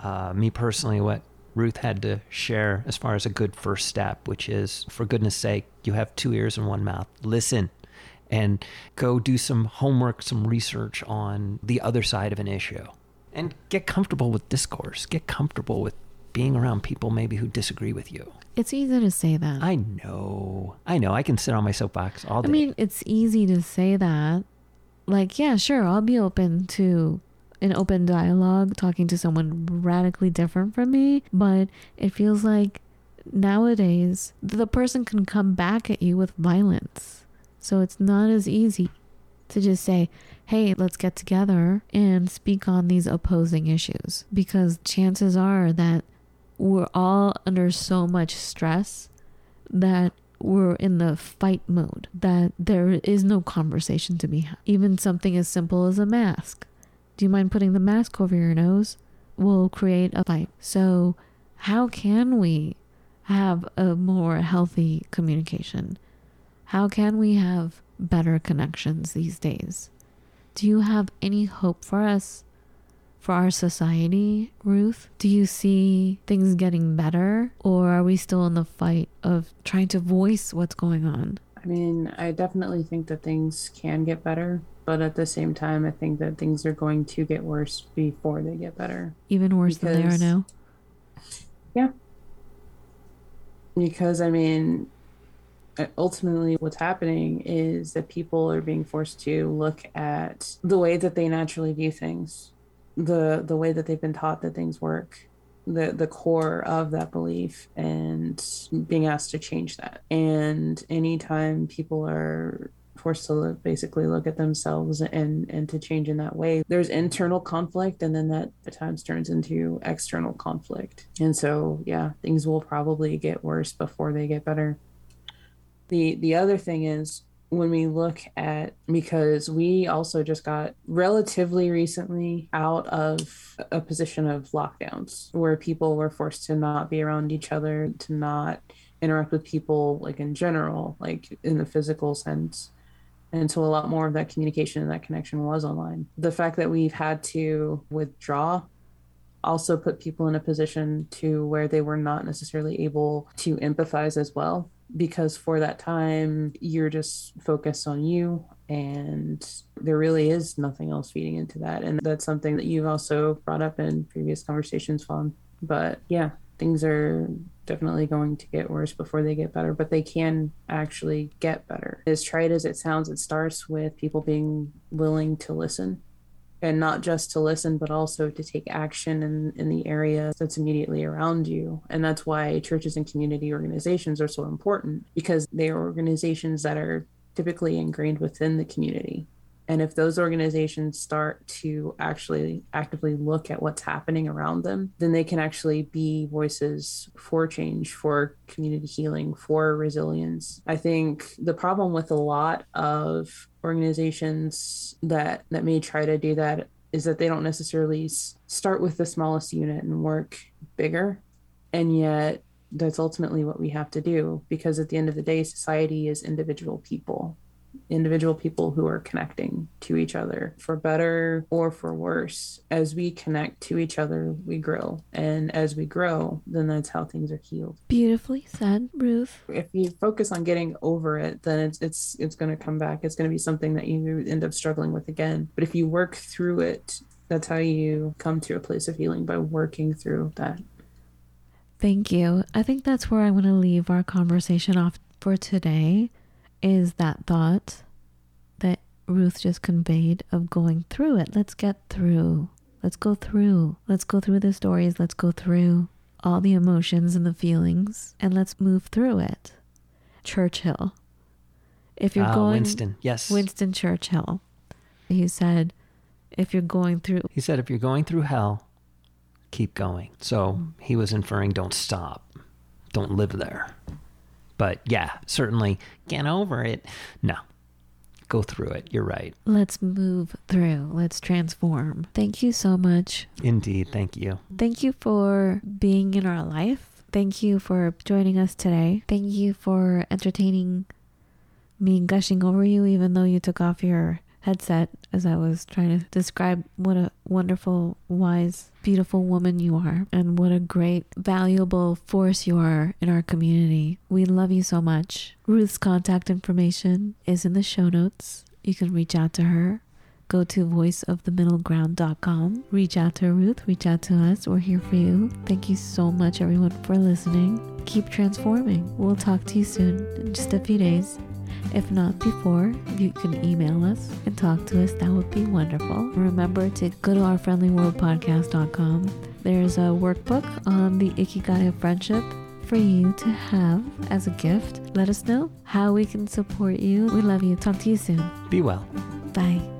uh, me personally, what Ruth had to share as far as a good first step, which is, for goodness sake, you have two ears and one mouth. Listen and go do some homework, some research on the other side of an issue. And get comfortable with discourse. Get comfortable with being around people maybe who disagree with you. It's easy to say that. I know. I know. I can sit on my soapbox all day. I mean, it's easy to say that. Like, yeah, sure, I'll be open to an open dialogue talking to someone radically different from me, but it feels like nowadays the person can come back at you with violence. So it's not as easy to just say, hey, let's get together and speak on these opposing issues because chances are that we're all under so much stress that we're in the fight mode, that there is no conversation to be had. Even something as simple as a mask. Do you mind putting the mask over your nose? Will create a fight. So, how can we have a more healthy communication? How can we have better connections these days? Do you have any hope for us, for our society, Ruth? Do you see things getting better, or are we still in the fight of trying to voice what's going on? I mean, I definitely think that things can get better, but at the same time, I think that things are going to get worse before they get better. Even worse than they are now. Yeah. Because, I mean, uh, ultimately, what's happening is that people are being forced to look at the way that they naturally view things, the the way that they've been taught that things work, the the core of that belief, and being asked to change that. And anytime people are forced to look, basically look at themselves and and to change in that way. There's internal conflict and then that at times turns into external conflict. And so yeah things will probably get worse before they get better. The the other thing is when we look at because we also just got relatively recently out of a position of lockdowns where people were forced to not be around each other to not interact with people like in general like in the physical sense and so a lot more of that communication and that connection was online. The fact that we've had to withdraw also put people in a position to where they were not necessarily able to empathize as well because for that time you're just focused on you and there really is nothing else feeding into that. And that's something that you've also brought up in previous conversations Fawn. but yeah things are definitely going to get worse before they get better but they can actually get better. As trite as it sounds it starts with people being willing to listen and not just to listen but also to take action in, in the area that's immediately around you. And that's why churches and community organizations are so important because they are organizations that are typically ingrained within the community and if those organizations start to actually actively look at what's happening around them, then they can actually be voices for change, for community healing, for resilience. I think the problem with a lot of organizations that that may try to do that is that they don't necessarily start with the smallest unit and work bigger. And yet, that's ultimately what we have to do because at the end of the day, society is individual people individual people who are connecting to each other for better or for worse. As we connect to each other, we grow. And as we grow, then that's how things are healed. Beautifully said, Ruth. If you focus on getting over it, then it's it's it's going to come back. It's going to be something that you end up struggling with again. But if you work through it, that's how you come to a place of healing by working through that. Thank you. I think that's where I want to leave our conversation off for today is that thought that Ruth just conveyed of going through it. Let's get through. Let's go through. Let's go through the stories. Let's go through all the emotions and the feelings and let's move through it. Churchill. If you're Ah, going Winston, yes. Winston Churchill. He said if you're going through He said, if you're going through hell, keep going. So he was inferring, don't stop, don't live there. But yeah, certainly get over it. No, go through it. You're right. let's move through. Let's transform. Thank you so much Indeed. Thank you. Thank you for being in our life. Thank you for joining us today. Thank you for entertaining me gushing over you, even though you took off your headset as I was trying to describe what a wonderful, wise, beautiful woman you are and what a great, valuable force you are in our community. We love you so much. Ruth's contact information is in the show notes. You can reach out to her go to voiceofthemiddleground.com. Reach out to Ruth, reach out to us. We're here for you. Thank you so much, everyone, for listening. Keep transforming. We'll talk to you soon in just a few days. If not before, you can email us and talk to us. That would be wonderful. Remember to go to ourfriendlyworldpodcast.com. There's a workbook on the Ikigai of Friendship for you to have as a gift. Let us know how we can support you. We love you. Talk to you soon. Be well. Bye.